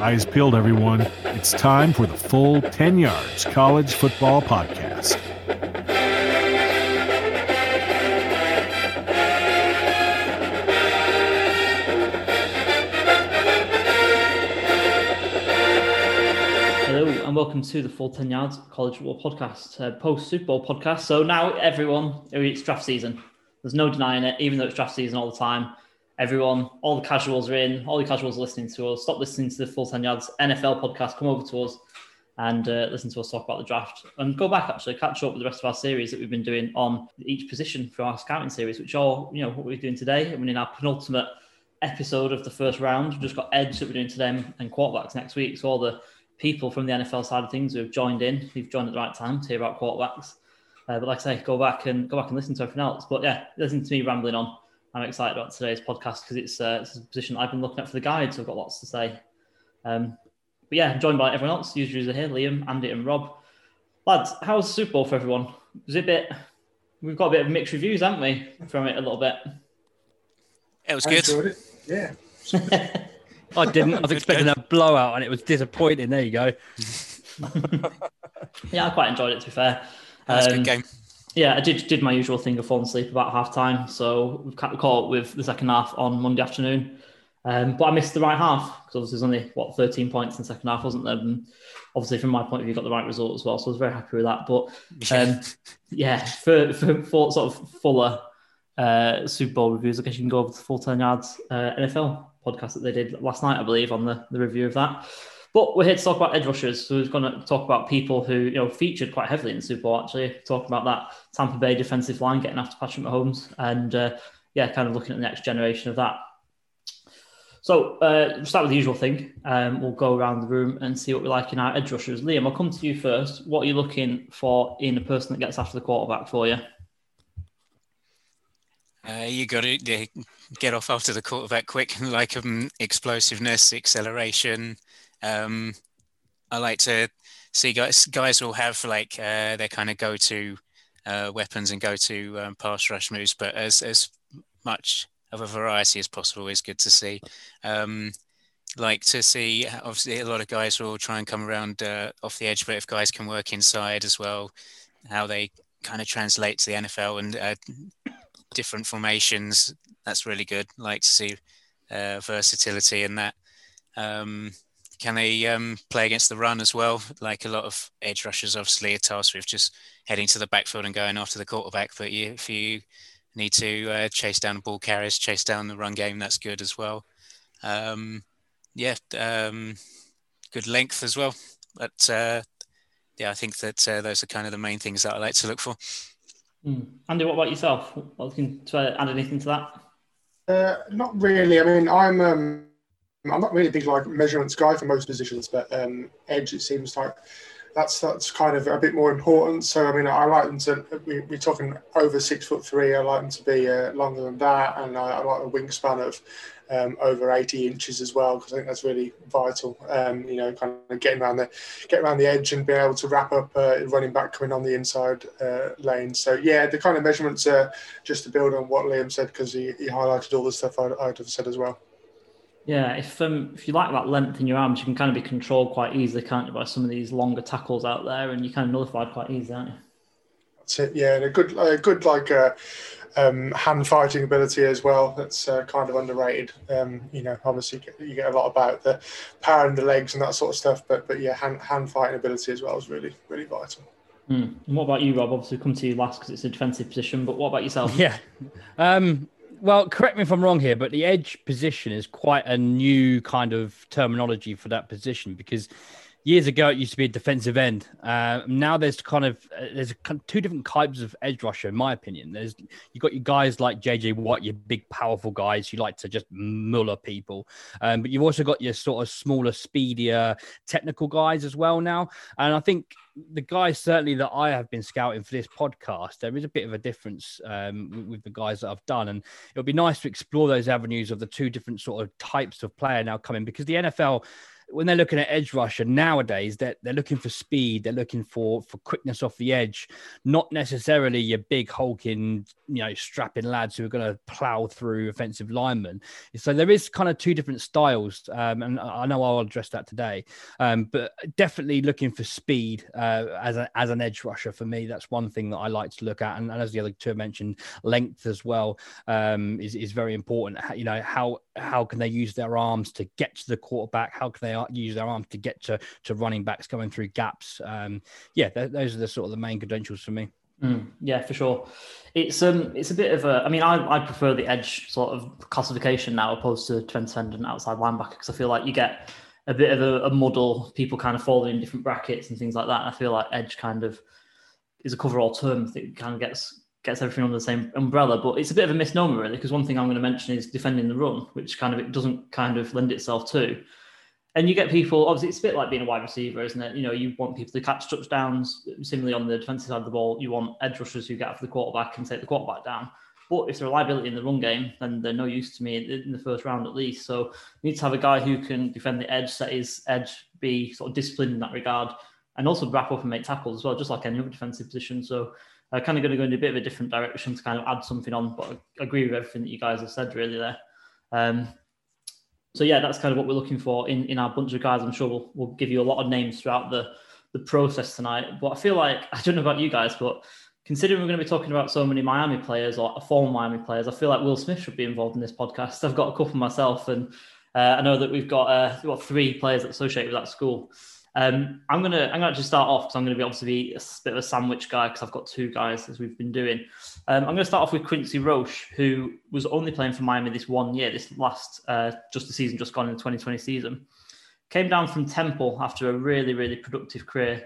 Eyes peeled, everyone. It's time for the full 10 Yards College Football Podcast. Hello and welcome to the Full 10 Yards College Football Podcast, uh, post Super Bowl podcast. So now everyone, it's draft season. There's no denying it, even though it's draft season all the time. Everyone, all the casuals are in, all the casuals are listening to us. Stop listening to the Full 10 Yards NFL podcast, come over to us and uh, listen to us talk about the draft and go back actually, catch up with the rest of our series that we've been doing on each position for our scouting series, which are, you know, what we're doing today. I mean, in our penultimate episode of the first round, we've just got edge that we're doing to them and quarterbacks next week. So all the people from the NFL side of things who have joined in, who've joined at the right time to hear about quarterbacks. Uh, but like I say, go back and go back and listen to everything else. But yeah, listen to me rambling on. I'm excited about today's podcast because it's, uh, it's a position I've been looking at for the guide, so I've got lots to say. Um, but yeah, I'm joined by everyone else. Usually are here, Liam, Andy, and Rob. Lads, how was the Super Bowl for everyone? Was it a bit? We've got a bit of mixed reviews, haven't we, from it a little bit? It was I good. it. Yeah. I didn't. I was expecting a blowout, and it was disappointing. There you go. Yeah, I quite enjoyed it. To be fair, That was a Um, good game. Yeah, I did did my usual thing of falling asleep about half time. So we've ca- caught up with the second half on Monday afternoon. Um, but I missed the right half because obviously there's only what 13 points in the second half, wasn't there? And obviously, from my point of view, got the right result as well. So I was very happy with that. But um, yeah, for, for, for sort of fuller uh, Super Bowl reviews, I guess you can go over to the Full 10 Yards uh, NFL podcast that they did last night, I believe, on the, the review of that. But we're here to talk about edge rushers. So we're going to talk about people who you know featured quite heavily in the Super Bowl. Actually, talk about that Tampa Bay defensive line getting after Patrick Mahomes, and uh, yeah, kind of looking at the next generation of that. So uh, we'll start with the usual thing. Um, we'll go around the room and see what we like in our edge rushers. Liam, I'll come to you first. What are you looking for in a person that gets after the quarterback for you? Uh, you got to get off after the quarterback quick, like um, explosiveness, acceleration. Um, I like to see guys. Guys will have like uh, their kind of go-to uh, weapons and go-to um, pass rush moves, but as as much of a variety as possible is good to see. Um, like to see obviously a lot of guys will try and come around uh, off the edge, but if guys can work inside as well, how they kind of translate to the NFL and uh, different formations. That's really good. Like to see uh, versatility in that. Um, can they um, play against the run as well? Like a lot of edge rushers, obviously, are tasked with just heading to the backfield and going after the quarterback. But you, if you need to uh, chase down the ball carriers, chase down the run game, that's good as well. Um, yeah, um, good length as well. But uh, yeah, I think that uh, those are kind of the main things that I like to look for. Hmm. Andy, what about yourself? What looking to add anything to that? Uh, not really. I mean, I'm um, I'm not really a big like measurements guy for most positions, but um, edge it seems like that's that's kind of a bit more important. So I mean, I like them to. We, we're talking over six foot three. I like them to be uh, longer than that, and I, I like a wingspan of um, over 80 inches as well because I think that's really vital. Um, you know, kind of getting around the get around the edge and being able to wrap up uh, running back coming on the inside uh, lane. So yeah, the kind of measurements uh, just to build on what Liam said because he, he highlighted all the stuff I'd, I'd have said as well. Yeah, if um, if you like that length in your arms, you can kind of be controlled quite easily, can't you, by some of these longer tackles out there, and you kind of nullified quite easily, aren't you? That's it. Yeah, and a good, a good like uh, um, hand fighting ability as well. That's uh, kind of underrated. Um, you know, obviously you get, a lot about the power in the legs and that sort of stuff, but but yeah, hand, hand fighting ability as well is really really vital. Hmm. And what about you, Rob? Obviously, come to you last because it's a defensive position. But what about yourself? Yeah. Um, well, correct me if I'm wrong here, but the edge position is quite a new kind of terminology for that position because years ago it used to be a defensive end. Uh, now there's kind of uh, there's two different types of edge rusher, in my opinion. There's you got your guys like JJ Watt, your big powerful guys who like to just muller people, um, but you've also got your sort of smaller, speedier, technical guys as well now. And I think the guys certainly that I have been scouting for this podcast, there is a bit of a difference um, with, with the guys that I've done, and it'll be nice to explore those avenues of the two different sort of types of player now coming because the NFL when they're looking at edge rusher nowadays, they're, they're looking for speed, they're looking for for quickness off the edge, not necessarily your big hulking, you know, strapping lads who are going to plow through offensive linemen. So there is kind of two different styles, um, and I know I'll address that today. Um, but definitely looking for speed uh, as a, as an edge rusher for me. That's one thing that I like to look at, and, and as the other two mentioned, length as well um, is is very important. You know how how can they use their arms to get to the quarterback? How can they use their arm to get to to running backs going through gaps? Um, yeah, th- those are the sort of the main credentials for me. Mm, yeah, for sure. It's um, it's a bit of a. I mean, I, I prefer the edge sort of classification now opposed to and outside linebacker because I feel like you get a bit of a, a, muddle. People kind of falling in different brackets and things like that. I feel like edge kind of is a cover-all term that kind of gets gets everything under the same umbrella. But it's a bit of a misnomer, really, because one thing I'm going to mention is defending the run, which kind of it doesn't kind of lend itself to. And you get people, obviously, it's a bit like being a wide receiver, isn't it? You know, you want people to catch touchdowns. Similarly, on the defensive side of the ball, you want edge rushers who get after the quarterback and take the quarterback down. But if they're a liability in the run game, then they're no use to me in the first round at least. So you need to have a guy who can defend the edge, set his edge, be sort of disciplined in that regard, and also wrap up and make tackles as well, just like any other defensive position. So uh, kind of going to go in a bit of a different direction to kind of add something on, but I agree with everything that you guys have said really there. Um, so yeah, that's kind of what we're looking for in, in our bunch of guys. I'm sure we'll, we'll give you a lot of names throughout the, the process tonight. But I feel like, I don't know about you guys, but considering we're going to be talking about so many Miami players or former Miami players, I feel like Will Smith should be involved in this podcast. I've got a couple myself, and uh, I know that we've got, uh, we've got three players associated with that school. Um, I'm gonna I'm gonna just start off because I'm gonna be obviously a bit of a sandwich guy because I've got two guys as we've been doing. Um, I'm gonna start off with Quincy Roche, who was only playing for Miami this one year, this last uh, just the season just gone in the 2020 season. Came down from Temple after a really really productive career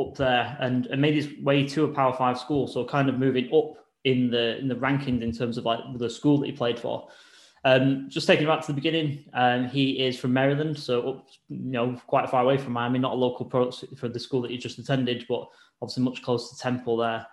up there and, and made his way to a Power Five school. So kind of moving up in the in the rankings in terms of like the school that he played for. Um, just taking it back to the beginning, um, he is from Maryland, so you know, quite far away from Miami. Not a local product for the school that he just attended, but obviously much closer to Temple there,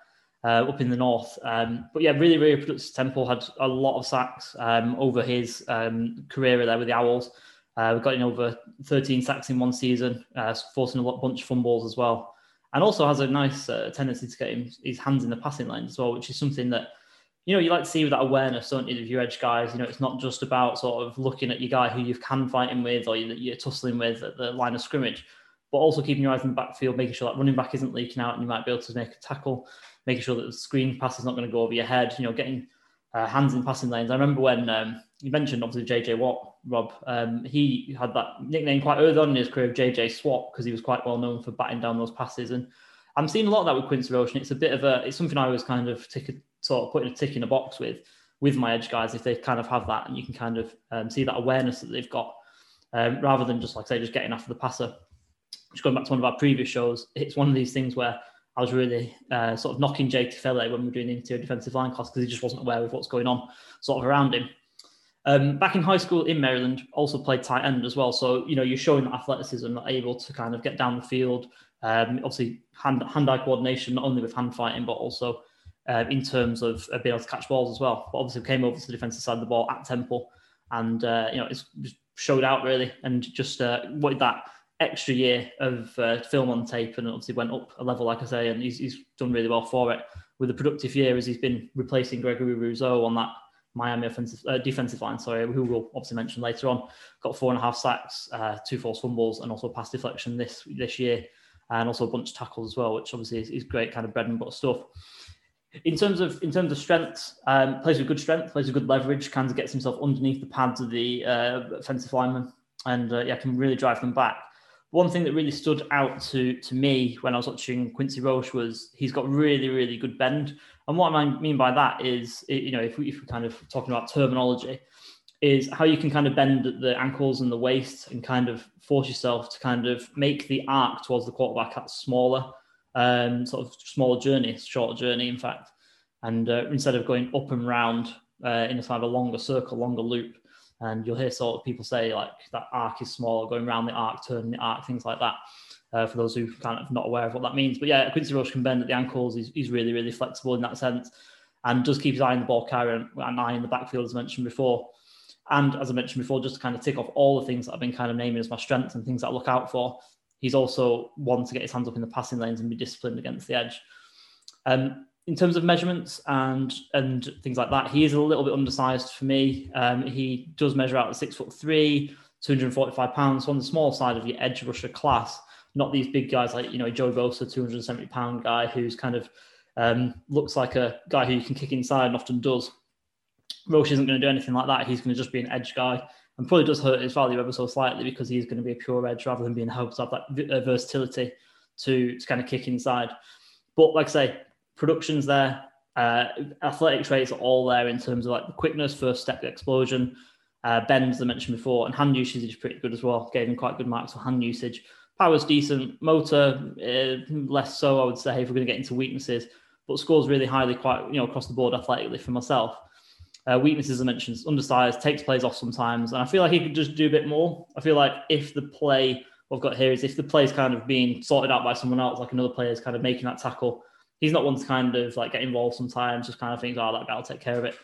uh, up in the north. Um, but yeah, really, really productive. Temple had a lot of sacks um, over his um, career there with the Owls. Uh, we got in over 13 sacks in one season, uh, forcing a lot, bunch of fumbles as well, and also has a nice uh, tendency to get him, his hands in the passing lane as well, which is something that you know, you like to see with that awareness, don't you, of your edge guys. You know, it's not just about sort of looking at your guy who you've can fighting with or you're tussling with at the line of scrimmage, but also keeping your eyes in the backfield, making sure that running back isn't leaking out and you might be able to make a tackle, making sure that the screen pass is not going to go over your head, you know, getting uh, hands in passing lanes. I remember when um, you mentioned obviously JJ Watt, Rob, um, he had that nickname quite early on in his career of JJ Swat because he was quite well known for batting down those passes. And I'm seeing a lot of that with Quincy Roche, and it's a bit of a, it's something I was kind of tick, sort of putting a tick in a box with with my edge guys if they kind of have that and you can kind of um, see that awareness that they've got um, rather than just like say just getting after the passer. Just going back to one of our previous shows, it's one of these things where I was really uh, sort of knocking Jake Tufele when we were doing the interior defensive line class because he just wasn't aware of what's going on sort of around him. Um, back in high school in Maryland, also played tight end as well. So, you know, you're showing that athleticism, able to kind of get down the field. Um, obviously, hand, hand-eye coordination, not only with hand fighting, but also uh, in terms of uh, being able to catch balls as well. But obviously, came over to the defensive side of the ball at Temple, and uh, you know, it's showed out really, and just uh, wanted that extra year of uh, film on tape, and obviously went up a level, like I say, and he's, he's done really well for it with a productive year as he's been replacing Gregory Rousseau on that Miami offensive uh, defensive line. Sorry, who we'll obviously mention later on. Got four and a half sacks, uh, two forced fumbles, and also a pass deflection this this year, and also a bunch of tackles as well, which obviously is, is great kind of bread and butter stuff. In terms of in terms of strength, um, plays with good strength, plays with good leverage, kind of gets himself underneath the pads of the uh, offensive lineman, and uh, yeah, can really drive them back. One thing that really stood out to to me when I was watching Quincy Roche was he's got really really good bend, and what I mean by that is you know if we if we're kind of talking about terminology, is how you can kind of bend the ankles and the waist and kind of force yourself to kind of make the arc towards the quarterback smaller um, sort of small journey, short journey, in fact. And uh, instead of going up and round uh, in a kind of a longer circle, longer loop, and you'll hear sort of people say like that arc is smaller, going around the arc, turning the arc, things like that. Uh, for those who kind of not aware of what that means, but yeah, Quincy Roche can bend at the ankles. He's, he's really, really flexible in that sense, and does keep his eye on the ball carrier and an eye in the backfield, as mentioned before. And as I mentioned before, just to kind of tick off all the things that I've been kind of naming as my strengths and things that I look out for, he's also one to get his hands up in the passing lanes and be disciplined against the edge. Um, in terms of measurements and and things like that, he is a little bit undersized for me. Um, he does measure out at six foot three, 245 pounds, so on the small side of your edge rusher class. Not these big guys like you know Joe Bosa, 270 pound guy who's kind of um, looks like a guy who you can kick inside and often does. Roche isn't going to do anything like that. He's going to just be an edge guy and probably does hurt his value ever so slightly because he's going to be a pure edge rather than being able to have that uh, versatility to, to kind of kick inside. But like I say, production's there. Uh, athletic traits are all there in terms of like the quickness, first step explosion, uh, bends I mentioned before, and hand usage is pretty good as well. Gave him quite good marks for hand usage. Power's decent, motor uh, less so, I would say, if we're going to get into weaknesses, but scores really highly, quite you know across the board athletically for myself. Uh, weaknesses I mentioned, undersized, takes plays off sometimes, and I feel like he could just do a bit more. I feel like if the play we've got here is if the play is kind of being sorted out by someone else, like another player is kind of making that tackle, he's not one to kind of like get involved sometimes, just kind of think, oh, that guy will take care of it.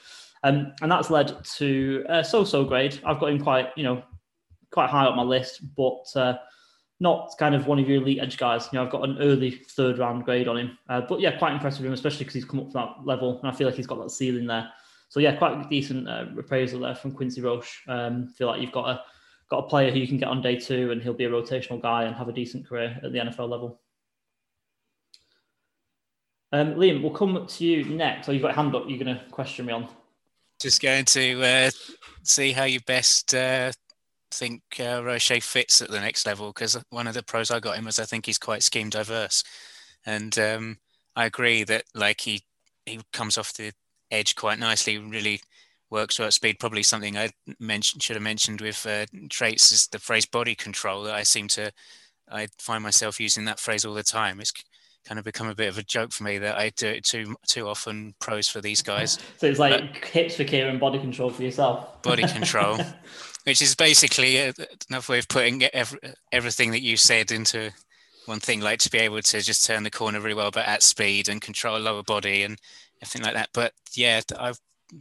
Um, and that's led to a so-so grade. I've got him quite, you know, quite high up my list, but uh, not kind of one of your elite edge guys. You know, I've got an early third round grade on him, uh, but yeah, quite impressed with him, especially because he's come up to that level, and I feel like he's got that ceiling there. So yeah, quite a decent uh, appraisal there from Quincy Roche. Um, feel like you've got a got a player who you can get on day two, and he'll be a rotational guy and have a decent career at the NFL level. Um, Liam, we'll come to you next. Oh, you've got a hand up. You're going to question me on. Just going to uh, see how you best uh, think uh, Roche fits at the next level because one of the pros I got him was I think he's quite scheme diverse, and um, I agree that like he he comes off the edge quite nicely. Really works well at speed. Probably something I mentioned should have mentioned with uh, traits is the phrase body control. That I seem to I find myself using that phrase all the time. It's kind of become a bit of a joke for me that I do it too too often. Pros for these guys. so it's like but hips for Kieran, body control for yourself. Body control, which is basically another way of putting every, everything that you said into one thing. Like to be able to just turn the corner really well, but at speed and control lower body and everything like that. But yeah, I've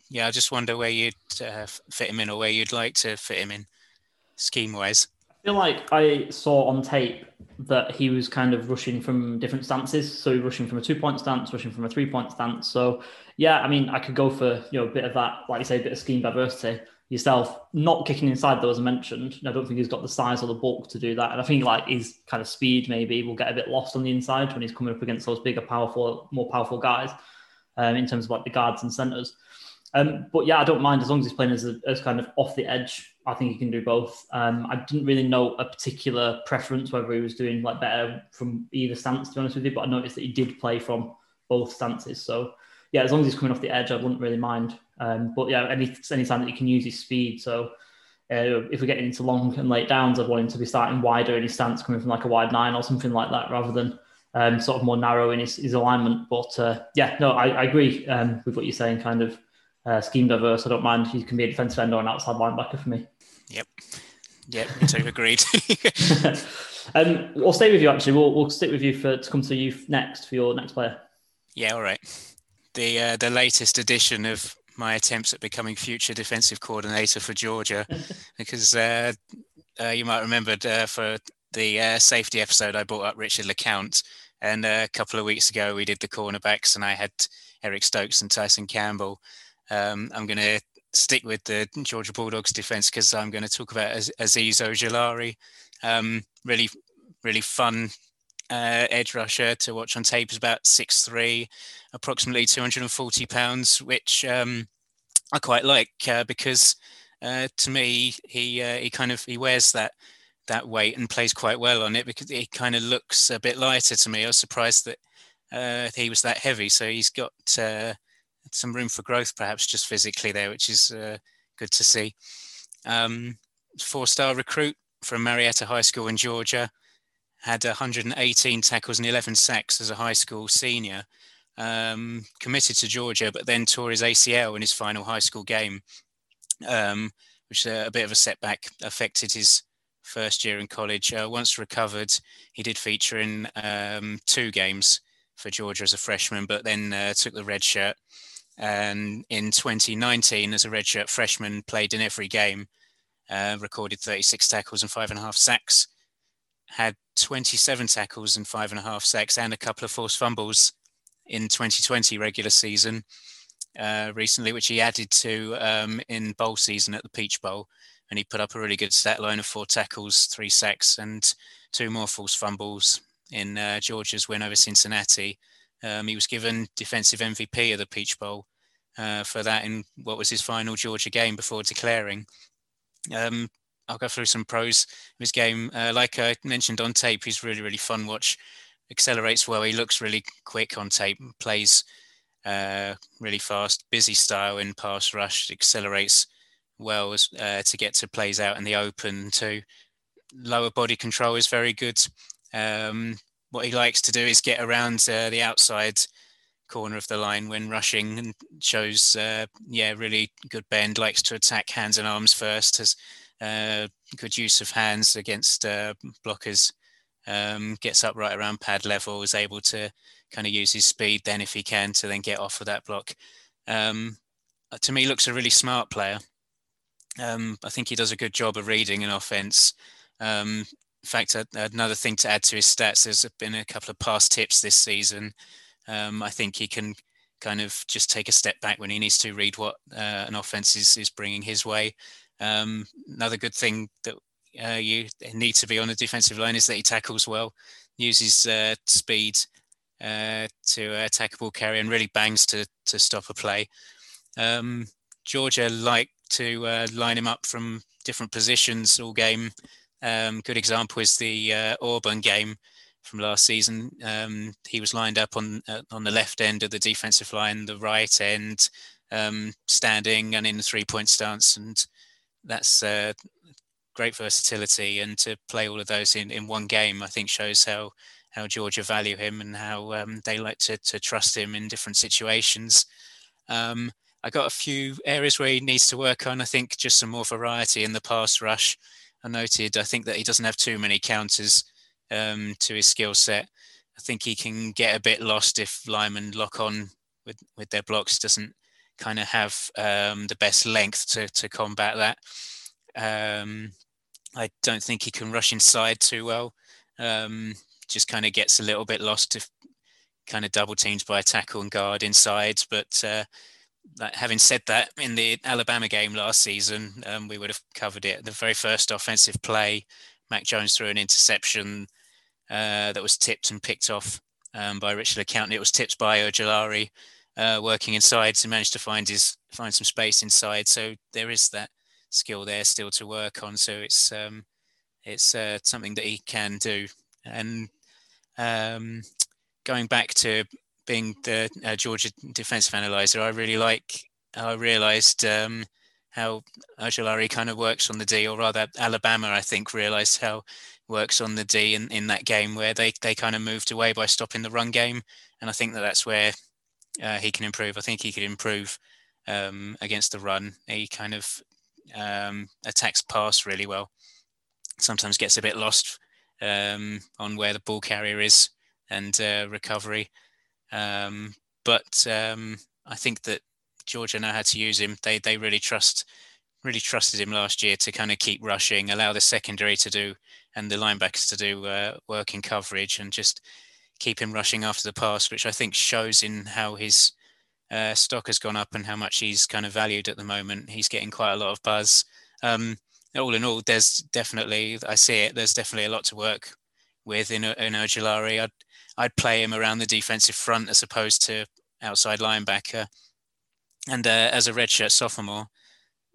yeah, I just wonder where you'd uh, fit him in or where you'd like to fit him in scheme wise. I feel like I saw on tape that he was kind of rushing from different stances. So rushing from a two point stance, rushing from a three point stance. So yeah, I mean, I could go for you know a bit of that, like you say, a bit of scheme diversity yourself. Not kicking inside though, as I mentioned. I don't think he's got the size or the bulk to do that. And I think like his kind of speed maybe will get a bit lost on the inside when he's coming up against those bigger, powerful, more powerful guys um, in terms of like the guards and centers. Um, but yeah, I don't mind as long as he's playing as, a, as kind of off the edge. I think he can do both. Um, I didn't really know a particular preference whether he was doing like better from either stance, to be honest with you. But I noticed that he did play from both stances. So yeah, as long as he's coming off the edge, I wouldn't really mind. Um, but yeah, any any time that he can use his speed. So uh, if we're getting into long and late downs, I'd want him to be starting wider in his stance, coming from like a wide nine or something like that, rather than um, sort of more narrow in his, his alignment. But uh, yeah, no, I, I agree um, with what you're saying. Kind of uh, scheme diverse. I don't mind. He can be a defensive end or an outside linebacker for me. Yep. Yep. Totally agreed. um, we'll stay with you. Actually, we'll we'll stick with you for to come to you next for your next player. Yeah. All right. The uh, the latest edition of my attempts at becoming future defensive coordinator for Georgia, because uh, uh, you might remember uh, for the uh, safety episode, I brought up Richard LeCounte, and a couple of weeks ago we did the cornerbacks, and I had Eric Stokes and Tyson Campbell. Um, I'm going to stick with the Georgia Bulldogs defense because I'm going to talk about Azeez Ojulari. Um, really, really fun uh, edge rusher to watch on tape. Is about six three, approximately 240 pounds, which um, I quite like uh, because uh, to me he uh, he kind of he wears that that weight and plays quite well on it because he kind of looks a bit lighter to me. I was surprised that uh, he was that heavy. So he's got uh, some room for growth, perhaps just physically there, which is uh, good to see. Um, four-star recruit from Marietta High School in Georgia, had 118 tackles and 11 sacks as a high school senior. Um, committed to Georgia, but then tore his ACL in his final high school game, um, which uh, a bit of a setback affected his first year in college. Uh, once recovered, he did feature in um, two games for Georgia as a freshman, but then uh, took the red shirt and in 2019, as a redshirt freshman, played in every game, uh, recorded 36 tackles and five and a half sacks, had 27 tackles and five and a half sacks, and a couple of forced fumbles in 2020 regular season uh, recently, which he added to um, in bowl season at the Peach Bowl. And he put up a really good stat line of four tackles, three sacks, and two more forced fumbles in uh, Georgia's win over Cincinnati. Um, he was given defensive MVP of the Peach Bowl uh, for that in what was his final Georgia game before declaring. Um, I'll go through some pros of his game. Uh, like I mentioned on tape, he's really, really fun watch. Accelerates well. He looks really quick on tape. Plays uh, really fast, busy style in pass rush. Accelerates well as, uh, to get to plays out in the open too. Lower body control is very good. Um, what he likes to do is get around uh, the outside corner of the line when rushing and shows uh, yeah really good bend likes to attack hands and arms first has uh, good use of hands against uh, blockers um, gets up right around pad level is able to kind of use his speed then if he can to then get off of that block um, to me looks a really smart player um, I think he does a good job of reading an offense um, in fact, another thing to add to his stats, there's been a couple of past tips this season. Um, I think he can kind of just take a step back when he needs to read what uh, an offense is, is bringing his way. Um, another good thing that uh, you need to be on the defensive line is that he tackles well, uses uh, speed uh, to attack a ball carrier, and really bangs to to stop a play. Um, Georgia like to uh, line him up from different positions all game. Um, good example is the uh, Auburn game from last season. Um, he was lined up on uh, on the left end of the defensive line, the right end, um, standing and in the three point stance, and that's uh, great versatility. And to play all of those in, in one game, I think shows how how Georgia value him and how um, they like to to trust him in different situations. Um, I got a few areas where he needs to work on. I think just some more variety in the pass rush. I noted. I think that he doesn't have too many counters um, to his skill set. I think he can get a bit lost if linemen lock on with, with their blocks. Doesn't kind of have um, the best length to to combat that. Um, I don't think he can rush inside too well. Um, just kind of gets a little bit lost if kind of double teams by a tackle and guard inside. But uh, having said that, in the Alabama game last season, um, we would have covered it. The very first offensive play, Mac Jones threw an interception uh, that was tipped and picked off um, by Richard LeCounte. It was tipped by Ojulari, uh, working inside to manage to find his find some space inside. So there is that skill there still to work on. So it's um, it's uh, something that he can do. And um, going back to being the uh, Georgia defensive analyzer, I really like. I realised um, how Ojulari kind of works on the D, or rather, Alabama, I think, realised how works on the D in, in that game where they, they kind of moved away by stopping the run game. And I think that that's where uh, he can improve. I think he could improve um, against the run. He kind of um, attacks pass really well. Sometimes gets a bit lost um, on where the ball carrier is and uh, recovery. Um, but um, I think that Georgia know how to use him. They they really trust really trusted him last year to kind of keep rushing, allow the secondary to do and the linebackers to do uh, work in coverage, and just keep him rushing after the pass, which I think shows in how his uh, stock has gone up and how much he's kind of valued at the moment. He's getting quite a lot of buzz. Um, all in all, there's definitely I see it. There's definitely a lot to work with in in Ojulari. I'd I'd play him around the defensive front as opposed to outside linebacker. And uh, as a redshirt sophomore,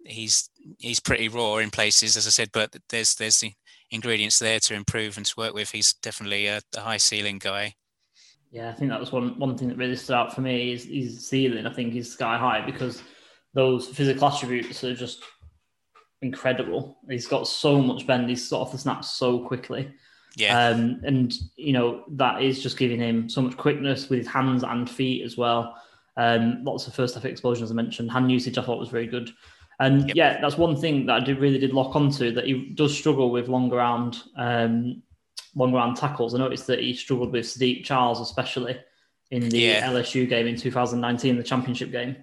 he's he's pretty raw in places, as I said. But there's there's the ingredients there to improve and to work with. He's definitely a, a high ceiling guy. Yeah, I think that was one one thing that really stood out for me is his ceiling. I think he's sky high because those physical attributes are just incredible. He's got so much bend. He's sort off the snap so quickly. Yeah. Um, and you know that is just giving him so much quickness with his hands and feet as well. Um, lots of first step explosions, I mentioned. Hand usage, I thought was very good. And yep. yeah, that's one thing that I did really did lock onto that he does struggle with long around, um, long around tackles. I noticed that he struggled with Saahdiq Charles, especially in the Yeah. LSU game in 2019, the championship game.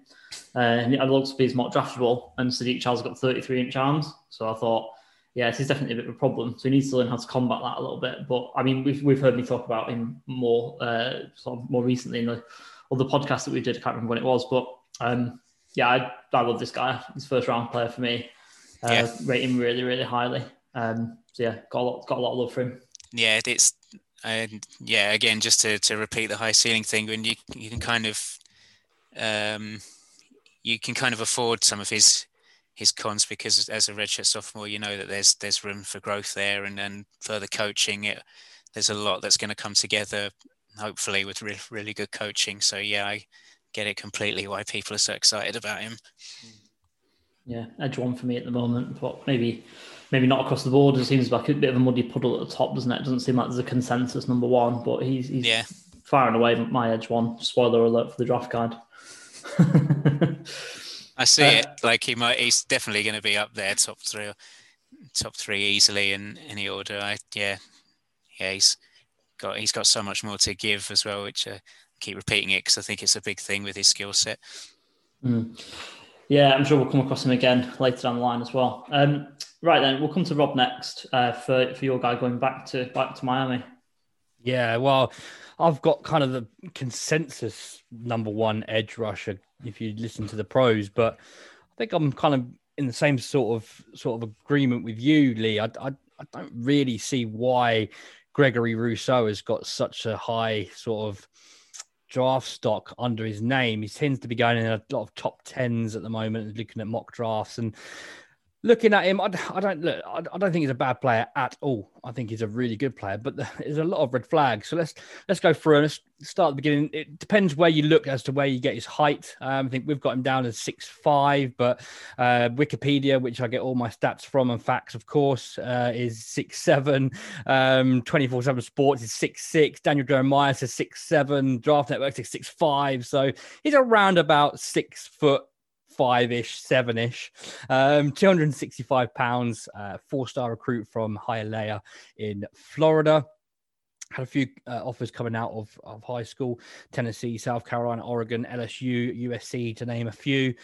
Uh, and it looks to be his more draftable, and Saahdiq Charles got 33 inch arms. So I thought, yeah, this is definitely a bit of a problem. So he needs to learn how to combat that a little bit. But I mean, we've, we've heard me talk about him more, uh, sort of more recently in the other podcast that we did. I can't remember when it was, but um, yeah, I, I love this guy. He's first round player for me. Uh, Yeah. Rate him really, really highly. Um, so yeah, got a lot, got a lot of love for him. yeah, it's and yeah, again, just to, to repeat the high ceiling thing, when you you can kind of um, you can kind of afford some of his his cons because as a redshirt sophomore, you know that there's there's room for growth there, and then further coaching. It there's a lot that's going to come together, hopefully with re- really good coaching. So yeah, I get it completely why people are so excited about him. Yeah, edge one for me at the moment, but maybe maybe not across the board. It seems like a bit of a muddy puddle at the top, doesn't it? It doesn't seem like there's a consensus number one, but he's, he's Yeah. far and away my edge one. Spoiler alert for the draft guide. I see Uh, it. Like he might, he's definitely going to be up there, top three, top three easily in any order. I yeah, yeah. He's got he's got so much more to give as well, which uh, I keep repeating it because I think it's a big thing with his skill set. Mm. Yeah, I'm sure we'll come across him again later down the line as well. Um, right then, we'll come to Rob next uh, for for your guy going back to back to Miami. Yeah, well, I've got kind of the consensus number one edge rusher if you listen to the pros, but I think I'm kind of in the same sort of sort of agreement with you, Lee. I, I, I don't really see why Gregory Rousseau has got such a high sort of draft stock under his name. He tends to be going in a lot of top tens at the moment, looking at mock drafts and looking at him, I, don't look. I, don't think he's a bad player at all. I think he's a really good player, but there's a lot of red flags. So let's let's go through and let's start at the beginning. It depends where you look as to where you get his height. Um, I think we've got him down as six five, but uh, Wikipedia, which I get all my stats from and facts, of course, uh, is six seven. Um, Twenty four seven Sports is six six. Daniel Jeremiah says six seven. Draft Network says six five. So he's around about six foot five ish, seven ish. Um, 265 pounds, uh, four star recruit from Hialeah in Florida. Had a few uh, offers coming out of, of high school Tennessee, South Carolina, Oregon, LSU, USC, to name a few.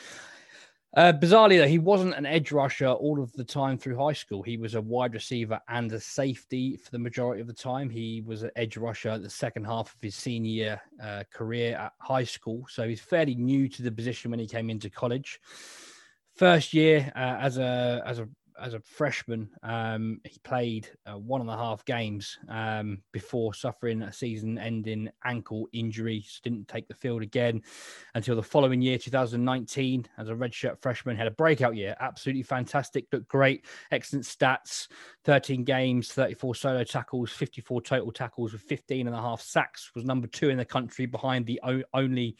Uh, bizarrely, though, he wasn't an edge rusher all of the time through high school. He was a wide receiver and a safety for the majority of the time. He was an edge rusher the second half of his senior uh, career at high school. So he's fairly new to the position when he came into college. First year uh, as a as a as a freshman, um, he played uh, one and a half games um, before suffering a season-ending ankle injury. So didn't take the field again until the following year, 2019, as a redshirt freshman. Had a breakout year, absolutely fantastic, looked great, excellent stats. 13 games, 34 solo tackles, 54 total tackles with 15 and a half sacks. Was number two in the country behind the only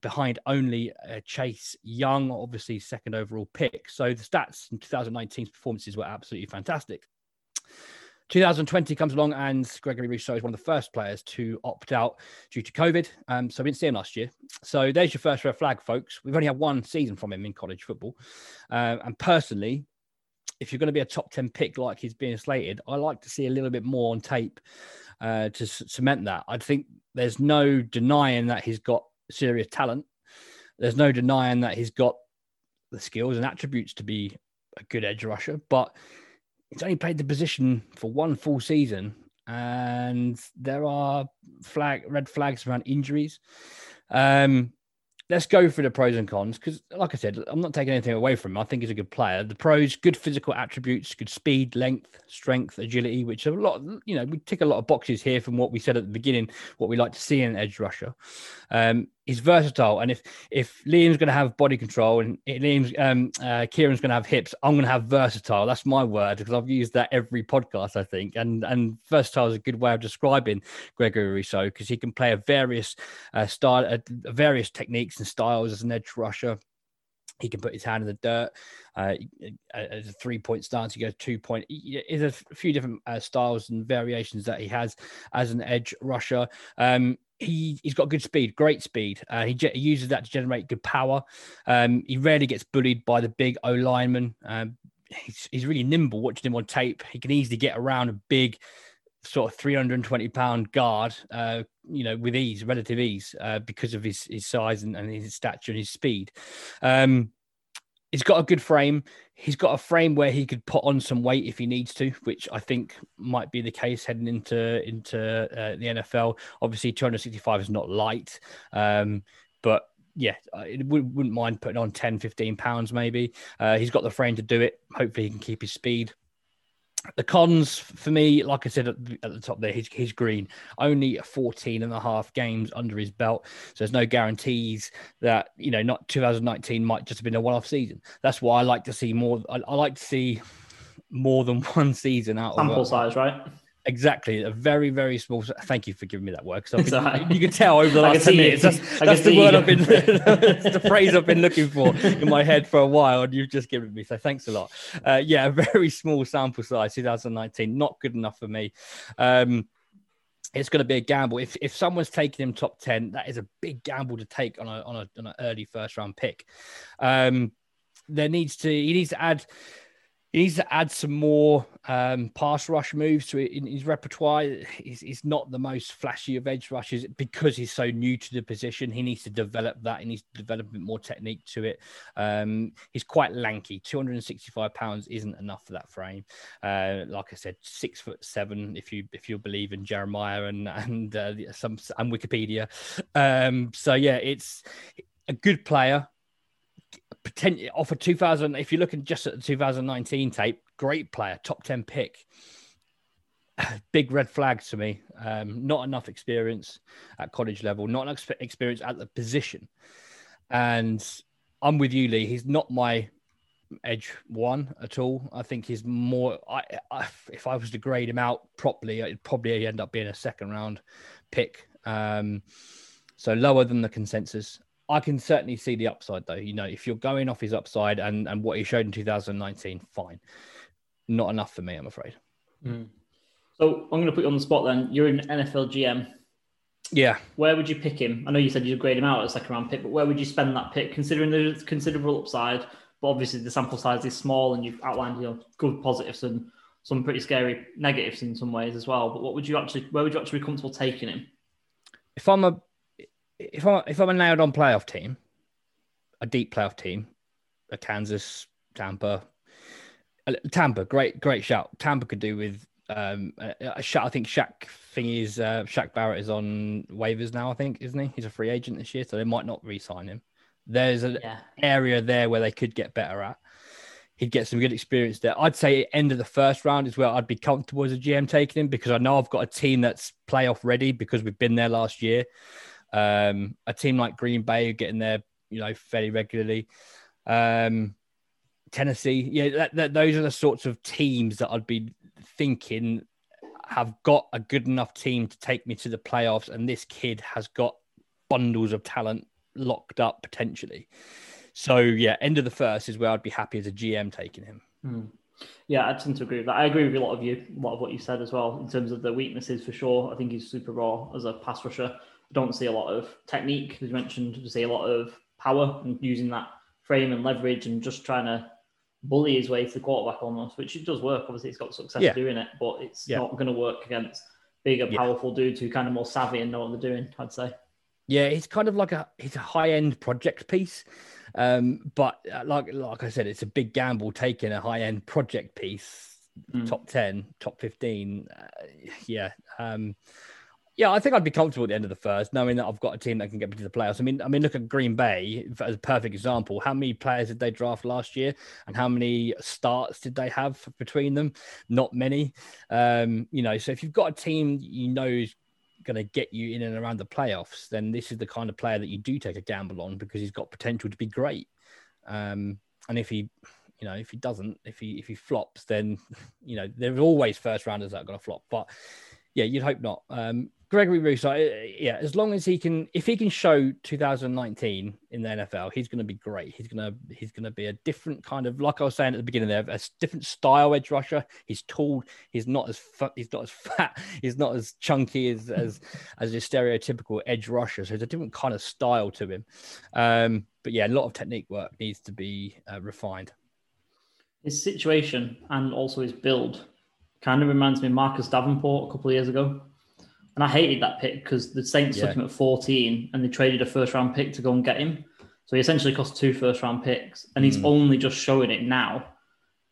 behind only uh, Chase Young, obviously second overall pick. So the stats in 2019's performances were absolutely fantastic. 2020 comes along, and Gregory Rousseau is one of the first players to opt out due to COVID. Um, so we didn't see him last year. So there's your first red flag, folks. We've only had one season from him in college football. Uh, and personally, if you're going to be a top 10 pick like he's being slated, I like to see a little bit more on tape uh, to c- cement that. I think there's no denying that he's got serious talent. There's no denying that he's got the skills and attributes to be a good edge rusher, but he's only played the position for one full season, and there are flag red flags around injuries. Um, let's go through the pros and cons because, like I said, I'm not taking anything away from him. I think he's a good player. The pros: good physical attributes, good speed, length, strength, agility, which are a lot. You know, we tick a lot of boxes here from what we said at the beginning. What we like to see in an edge rusher. Um, he's versatile, and if if Liam's going to have body control and Liam's um, uh, Kieran's going to have hips, I'm going to have versatile. That's my word because I've used that every podcast, I think. And and versatile is a good way of describing Gregory Rousseau because he can play a various uh, style, uh, various techniques and styles as an edge rusher. He can put his hand in the dirt. Uh, as a three point stance, he goes two point. There's a few different uh, styles and variations that he has as an edge rusher. Um, he he's got good speed, great speed. Uh, he, he uses that to generate good power. Um, he rarely gets bullied by the big O lineman. Um, he's he's really nimble. Watching him on tape, he can easily get around a big sort of 320 pound guard, uh, you know, with ease, relative ease, uh, because of his his size and, and his stature and his speed. Um, he's got a good frame. He's got a frame where he could put on some weight if he needs to, which I think might be the case heading into into uh, the NFL. Obviously, 265 is not light, um, but yeah, I wouldn't mind putting on 10, 15 pounds maybe. Uh, he's got the frame to do it. Hopefully, he can keep his speed. The cons for me, like I said at the, at the top there, he's, he's green. Only 14 and a half games under his belt. So there's no guarantees that, you know, not 2019 might just have been a one off season. That's why I like to see more. I, I like to see more than one season out Sample of size, right? Exactly, a very, very small. Thank you for giving me that word. Because you can tell over the last ten minutes that's, that's the word I've been, the phrase I've been looking for in my head for a while, and you've just given me. So thanks a lot. Uh, yeah, a very small sample size, 2019, not good enough for me. Um, it's going to be a gamble. If if someone's taking him top ten, that is a big gamble to take on a on a on an early first round pick. Um, there needs to he needs to add he needs to add some more um, pass rush moves to in his repertoire. He's, he's, not the most flashy of edge rushes because he's so new to the position. He needs to develop that. He needs to develop a bit more technique to it. Um, he's quite lanky. 265 pounds isn't enough for that frame. Uh, like I said, six foot seven. If you if you believe in Jeremiah and and uh, some and Wikipedia. Um, so yeah, it's a good player potentially off a 2000 if you're looking just at the 2019 tape great player top 10 pick. Big red flag to me. Um, not enough experience at college level not enough experience at the position. And i'm with you lee. He's not my edge one at all. I think he's more I, I, if i was to grade him out properly it'd probably end up being a second round pick. Um, so lower than the consensus I can certainly see the upside though. You know, if you're going off his upside and, and what he showed in 2019, fine. Not enough for me, I'm afraid. Mm. So I'm going to put you on the spot then. You're an NFL GM. Yeah. Where would you pick him? I know you said you'd grade him out as a second round pick, but where would you spend that pick, considering there's considerable upside? But obviously the sample size is small, and you've outlined you know good positives and some pretty scary negatives in some ways as well. But what would you actually, where would you actually be comfortable taking him? If I'm a if I'm if I'm a nailed on playoff team, a deep playoff team, a Kansas, Tampa, Tampa, great great shout. Tampa could do with um a, a shot. I think Shaq thing is uh, Shaq Barrett is on waivers now. I think isn't he? He's a free agent this year, so they might not re-sign him. There's an yeah. area there where they could get better at. He'd get some good experience there. I'd say end of the first round is where I'd be comfortable as a GM taking him because I know I've got a team that's playoff ready because we've been there last year. Um, a team like Green Bay getting there, you know, fairly regularly. Um, Tennessee, yeah, that, that, those are the sorts of teams that I'd be thinking have got a good enough team to take me to the playoffs, and this kid has got bundles of talent locked up potentially. So yeah, end of the first is where I'd be happy as a GM taking him. Hmm. Yeah, I tend to agree with that. I agree with a lot of you, a lot of what you said as well in terms of the weaknesses for sure. I think he's super raw as a pass rusher don't see a lot of technique, as you mentioned. We see a lot of power and using that frame and leverage and just trying to bully his way to the quarterback almost, which it does work. Obviously, he's got success yeah. doing it, but it's yeah. not going to work against bigger, yeah. powerful dudes who kind of more savvy and know what they're doing. I'd say. Yeah, he's kind of like a he's a high end project piece, um, but uh, like like I said, it's a big gamble taking a high end project piece, mm. top ten, top fifteen. Uh, yeah. Um, yeah, I think I'd be comfortable at the end of the first, knowing that I've got a team that can get me to the playoffs. I mean, I mean, look at Green Bay as a perfect example. How many players did they draft last year, and how many starts did they have between them? Not many. Um, you know, so if you've got a team you know is going to get you in and around the playoffs, then this is the kind of player that you do take a gamble on because he's got potential to be great. Um, and if he, you know, if he doesn't, if he if he flops, then you know there's always first rounders that are going to flop. But yeah, you'd hope not. Um, Gregory Rousseau, yeah, as long as he can, if he can show 2019 in the NFL, he's going to be great. He's going to, he's going to be a different kind of, like I was saying at the beginning there, a different style edge rusher. He's tall. He's not as, he's not as fat. He's not as chunky as as as your stereotypical edge rusher. So it's a different kind of style to him. Um, but yeah, a lot of technique work needs to be uh, refined. His situation and also his build kind of reminds me of Marcus Davenport a couple of years ago. And I hated that pick because the Saints Yeah. took him at 14 and they traded a first round pick to go and get him. So he essentially cost two first round picks and he's Mm. only just showing it now.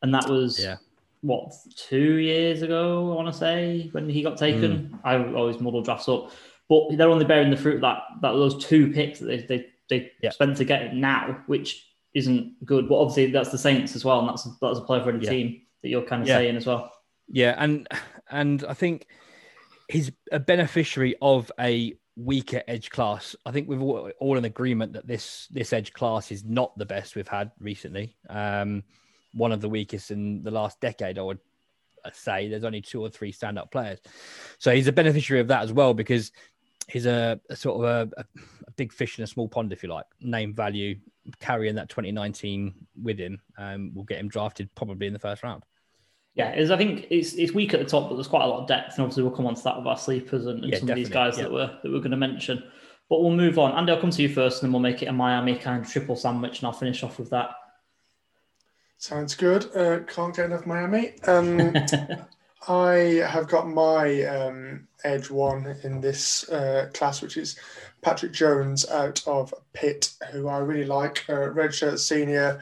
And that was Yeah. what two years ago, I want to say, when he got taken. Mm. I always muddle drafts up, but they're only bearing the fruit that that those two picks that they they, they Yeah. spent to get it now, which isn't good. But obviously that's the Saints as well, and that's that's a player for the team that you're kind of saying as well. Yeah, and and I think he's a beneficiary of a weaker edge class. I think we're all, in agreement that this this edge class is not the best we've had recently. Um, one of the weakest in the last decade, I would say. There's only two or three stand-up players, so he's a beneficiary of that as well because he's a, a sort of a, a, a big fish in a small pond, if you like. Name value, carrying that 2019 with him, um, will get him drafted probably in the first round. Yeah, is I think it's it's weak at the top, but there's quite a lot of depth, and obviously we'll come on to that with our sleepers and, and Yeah, some of these guys yeah. that we're that we're going to mention. But we'll move on. Andy, I'll come to you first, and then we'll make it a Miami kind of triple sandwich, and I'll finish off with that. Sounds good. Uh, can't get enough Miami. Um, I have got my um, edge one in this uh, class, which is Patrick Jones out of Pitt, who I really like. Uh, redshirt senior,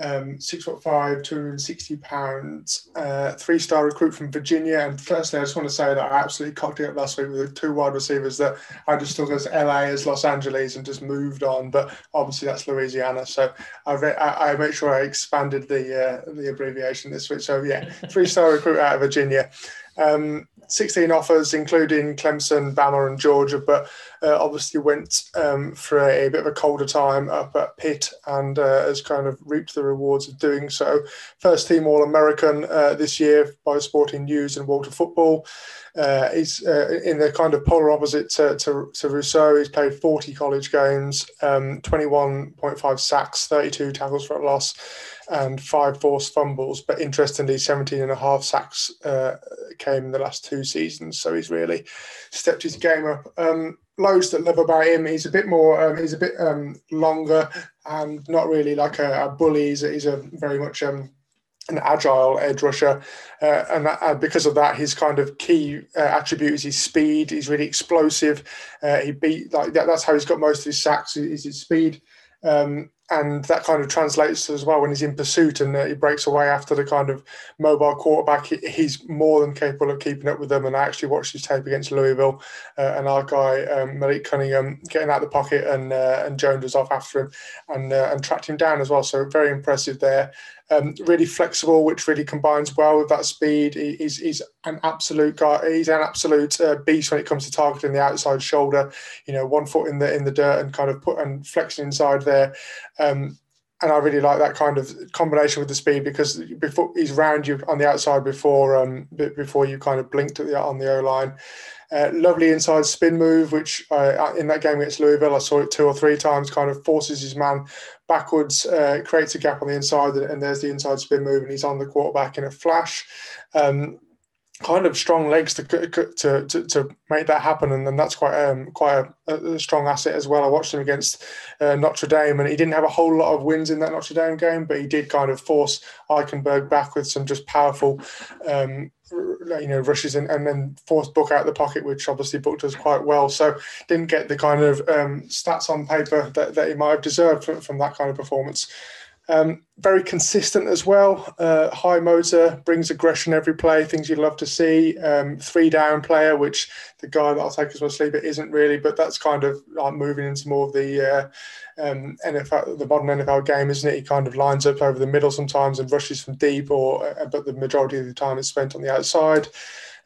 um, six foot five, 260 pounds, uh, three star recruit from Virginia. And firstly, I just want to say that I absolutely cocked it up last week with the two wide receivers that I just took as LA as Los Angeles and just moved on. But obviously, that's Louisiana. So I, re- I, I make sure I expanded the uh, the abbreviation this week. So yeah, three star recruit out of Virginia. Um, 16 offers, including Clemson, Bama, and Georgia, but uh, obviously went um, for a, bit of a colder time up at Pitt and uh, has kind of reaped the rewards of doing so. First team All American uh, this year by Sporting News and Walter Football. Uh, he's uh, in the kind of polar opposite to, to, to Rousseau. He's played 40 college games, um, 21.5 sacks, 32 tackles for a loss, and five forced fumbles. But interestingly, 17 and a half sacks uh, came in the last two seasons. So he's really stepped his game up. Um, loads that love about him. He's a bit more, um, he's a bit um, longer and not really like a, a bully. He's a, he's a very much um, an agile edge rusher, uh, and, that, and because of that, his kind of key uh, attribute is his speed. He's really explosive. Uh, he beat like that, that's how he's got most of his sacks is his speed. Um, and that kind of translates as well when he's in pursuit and uh, he breaks away after the kind of mobile quarterback. He, he's more than capable of keeping up with them. And I actually watched his tape against Louisville, uh, and our guy um, Malik Cunningham getting out of the pocket, and uh, and Jones was off after him and uh, and tracked him down as well. So very impressive there. Um, really flexible, which really combines well with that speed. He, he's, he's an absolute guy. He's an absolute uh, beast when it comes to targeting the outside shoulder. You know, one foot in the in the dirt and kind of put and flexing inside there. Um, and I really like that kind of combination with the speed because before he's round you on the outside before um, before you kind of blinked at the on the O line. Uh, lovely inside spin move, which uh, in that game against Louisville, I saw it two or three times. Kind of forces his man backwards, uh, creates a gap on the inside, and there's the inside spin move, and he's on the quarterback in a flash. Um, kind of strong legs to to to, to make that happen, and, that's quite um, quite a, a, strong asset as well. I watched him against uh, Notre Dame, and he didn't have a whole lot of wins in that Notre Dame game, but he did kind of force Eichenberg back with some just powerful. Um, you know, rushes and, and then forced Book out the pocket, which obviously Book does quite well. So didn't get the kind of um, stats on paper that, that he might have deserved from, from that kind of performance. Um, very consistent as well. Uh, high motor, brings aggression every play, things you'd love to see. Um, three down player, which the guy that I'll take as my sleeper isn't really, but that's kind of like moving into more of the uh, um, NFL, the modern NFL game, isn't it? He kind of lines up over the middle sometimes and rushes from deep, or uh, but the majority of the time is spent on the outside.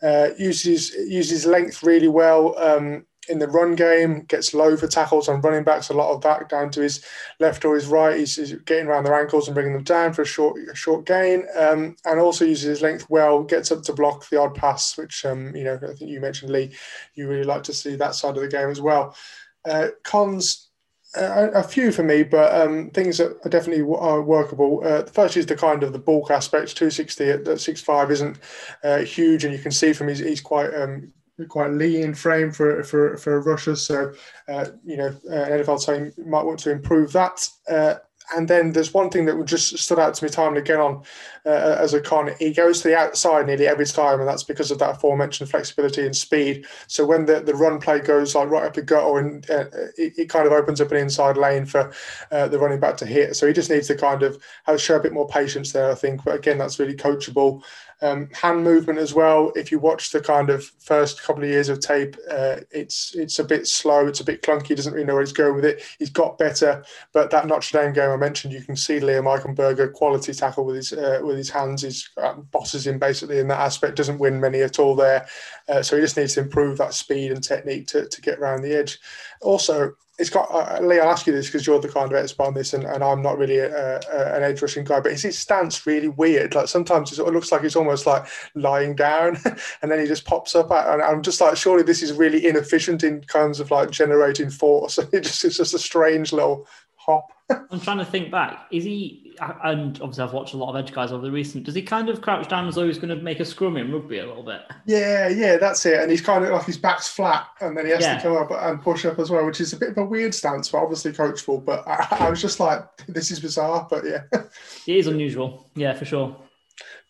Uh, uses uses length really well. Um, in the run game, gets low for tackles on running backs. A lot of that down to his left or his right. He's, he's getting around their ankles and bringing them down for a short a short gain, um, and also uses his length well. Gets up to block the odd pass, which um, you know I think you mentioned Lee. You really like to see that side of the game as well. Uh, cons. Uh, a few for me, but um, things that are definitely are workable. Uh, the first is the kind of the bulk aspect. 260 at, at 6'5 isn't uh, huge, and you can see from his he's quite um, quite lean frame for for for a rusher. So uh, you know, uh, NFL team might want to improve that. Uh, and then there's one thing that just stood out to me time and again on uh, as a con. He goes to the outside nearly every time, and that's because of that aforementioned flexibility and speed. So when the, the run play goes like right up the gutter, and uh, it, it, kind of opens up an inside lane for uh, the running back to hit. So he just needs to kind of have, show a bit more patience there, I think. But again, that's really coachable. Um, hand movement as well. If you watch the kind of first couple of years of tape, uh, it's it's a bit slow. It's a bit clunky. He doesn't really know where he's going with it. He's got better, but that Notre Dame game I mentioned, you can see Liam Eichenberger quality tackle with his uh, with his hands. He's uh, bosses him basically in that aspect. Doesn't win many at all there, uh, so he just needs to improve that speed and technique to to get around the edge. Also, it's got uh, Lee. I'll ask you this because you're the kind of expert on this, and, and I'm not really a, a, an edge rushing guy. But is his stance really weird? Like sometimes it looks like he's almost like lying down, and then he just pops up. At, and I'm just like, surely this is really inefficient in terms of like generating force. It just it's just a strange little hop. I'm trying to think back. Is he? And obviously, I've watched a lot of edge guys over the recent. Does he kind of crouch down as though he's going to make a scrum in rugby a little bit? Yeah, yeah, that's it. And he's kind of like his back's flat, and then he has yeah. to come up and push up as well, which is a bit of a weird stance, but obviously coachable. But I, I was just like, this is bizarre, but yeah, it is unusual. Yeah, for sure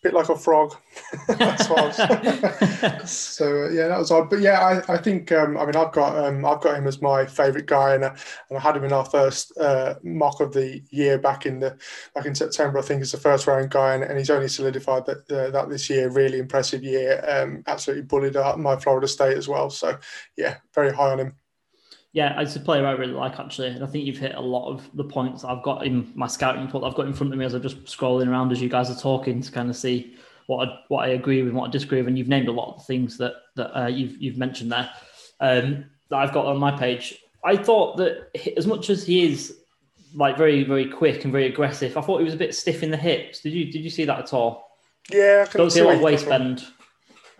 bit like a frog. That's what so uh, yeah, that was odd. But yeah, I, I think um, I mean I've got um, I've got him as my favourite guy, and, uh, and I had him in our first uh, mock of the year back in the back in September. I think it's the first round guy, and, and he's only solidified that uh, that this year. Really impressive year. Um, absolutely bullied out my Florida State as well. So yeah, very high on him. Yeah, it's a player I really like actually, and I think you've hit a lot of the points I've got in my scouting report. I've got in front of me as I'm just scrolling around as you guys are talking to kind of see what I, what I agree with, what I disagree with, and you've named a lot of the things that that uh, you've you've mentioned there um, that I've got on my page. I thought that as much as he is like very very quick and very aggressive, I thought he was a bit stiff in the hips. Did you did you see that at all? Yeah, I don't see a lot of waist bend.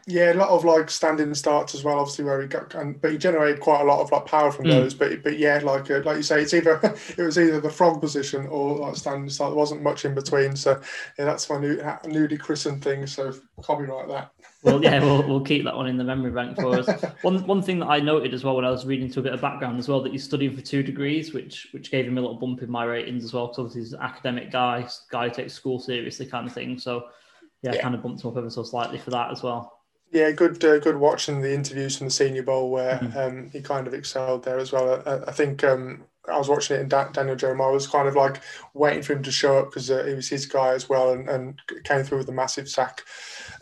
Yeah, a lot of like standing starts as well. Obviously, where he got, and, but he generated quite a lot of like power from mm. those. But but yeah, like uh, like you say, it's either it was either the frog position or like standing start. There wasn't much in between. So yeah, that's my new newly christened thing. So copyright that. well, yeah, we'll, we'll keep that one in the memory bank for us. one one thing that I noted as well when I was reading to a bit of background as well that he's studying for two degrees, which which gave him a little bump in my ratings as well. Because obviously he's an academic guy, guy who takes school seriously, kind of thing. So yeah, yeah. kind of bumped him up ever so slightly for that as well. Yeah, good, uh, good watching the interviews from the Senior Bowl where mm-hmm. um, he kind of excelled there as well. I, I think um, I was watching it, and da- Daniel Jeremiah was kind of like waiting for him to show up because uh, he was his guy as well, and, and came through with a massive sack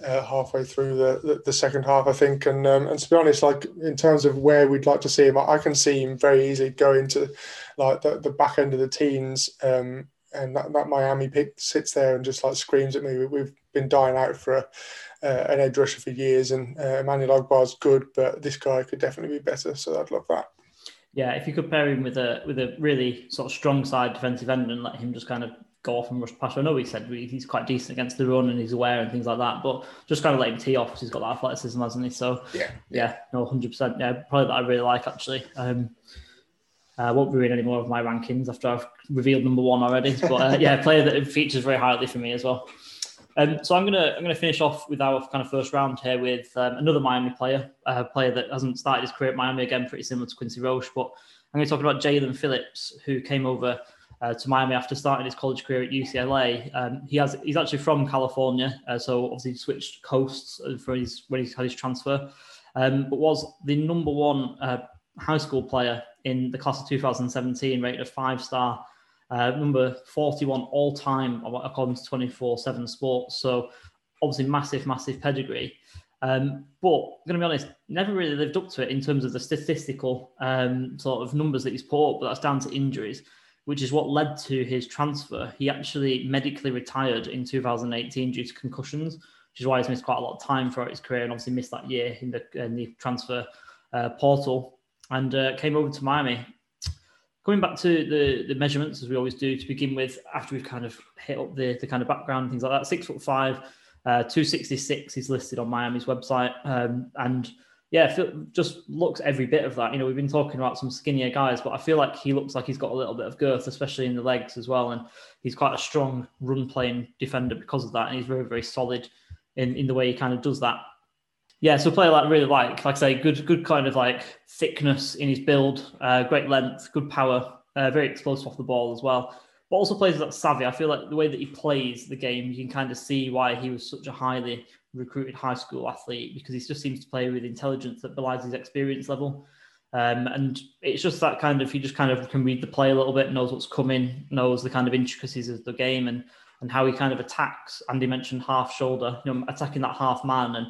uh, halfway through the, the, the, second half, I think. And um, and to be honest, like in terms of where we'd like to see him, I, I can see him very easily go into like the, the back end of the teens. Um, and that, that Miami pick sits there and just like screams at me. We've been dying out for a, uh, an edge rusher for years, and uh, Emmanuel is good, but this guy could definitely be better. So I'd love that. Yeah, if you could pair him with a with a really sort of strong side defensive end and let him just kind of go off and rush past. I know he said he's quite decent against the run and he's aware and things like that, but just kind of let him tee off because he's got that athleticism, hasn't he? So yeah, yeah, no, hundred percent. Yeah, probably that I really like actually. Um, I won't be reading any more of my rankings after I've revealed number one already. But uh, yeah, player that features very highly for me as well. Um, so I'm gonna I'm gonna finish off with our kind of first round here with um, another Miami player, a player that hasn't started his career at Miami again, pretty similar to Quincy Roche. But I'm going to talk about Jaelan Phillips, who came over uh, to Miami after starting his college career at UCLA. Um, he has he's actually from California, uh, so obviously switched coasts for his when he had his transfer, um, but was the number one uh, high school player in the class of 2017, rated a five star uh, number 41 all time, according to 24 7 Sports. So, obviously, massive, massive pedigree. Um, but I'm going to be honest, never really lived up to it in terms of the statistical um, sort of numbers that he's put up, but that's down to injuries, which is what led to his transfer. He actually medically retired in 2018 due to concussions, which is why he's missed quite a lot of time throughout his career and obviously missed that year in the, in the transfer uh, portal and uh, came over to Miami Coming back to the, the measurements, as we always do to begin with, after we've kind of hit up the, the kind of background, things like that, six foot five, uh, 266 is listed on Miami's website. Um, and yeah, just looks every bit of that. You know, we've been talking about some skinnier guys, but I feel like he looks like he's got a little bit of girth, especially in the legs as well. And he's quite a strong run playing defender because of that. And he's very, very solid in, in the way he kind of does that yeah, so a player like really like, like I say, good, good kind of like thickness in his build, uh, great length, good power, uh, very explosive off the ball as well. but also plays that savvy. I feel like the way that he plays the game, you can kind of see why he was such a highly recruited high school athlete because he just seems to play with intelligence that belies his experience level. Um, and it's just that kind of he just kind of can read the play a little bit, knows what's coming, knows the kind of intricacies of the game, and and how he kind of attacks. Andy mentioned half shoulder, you know, attacking that half man, and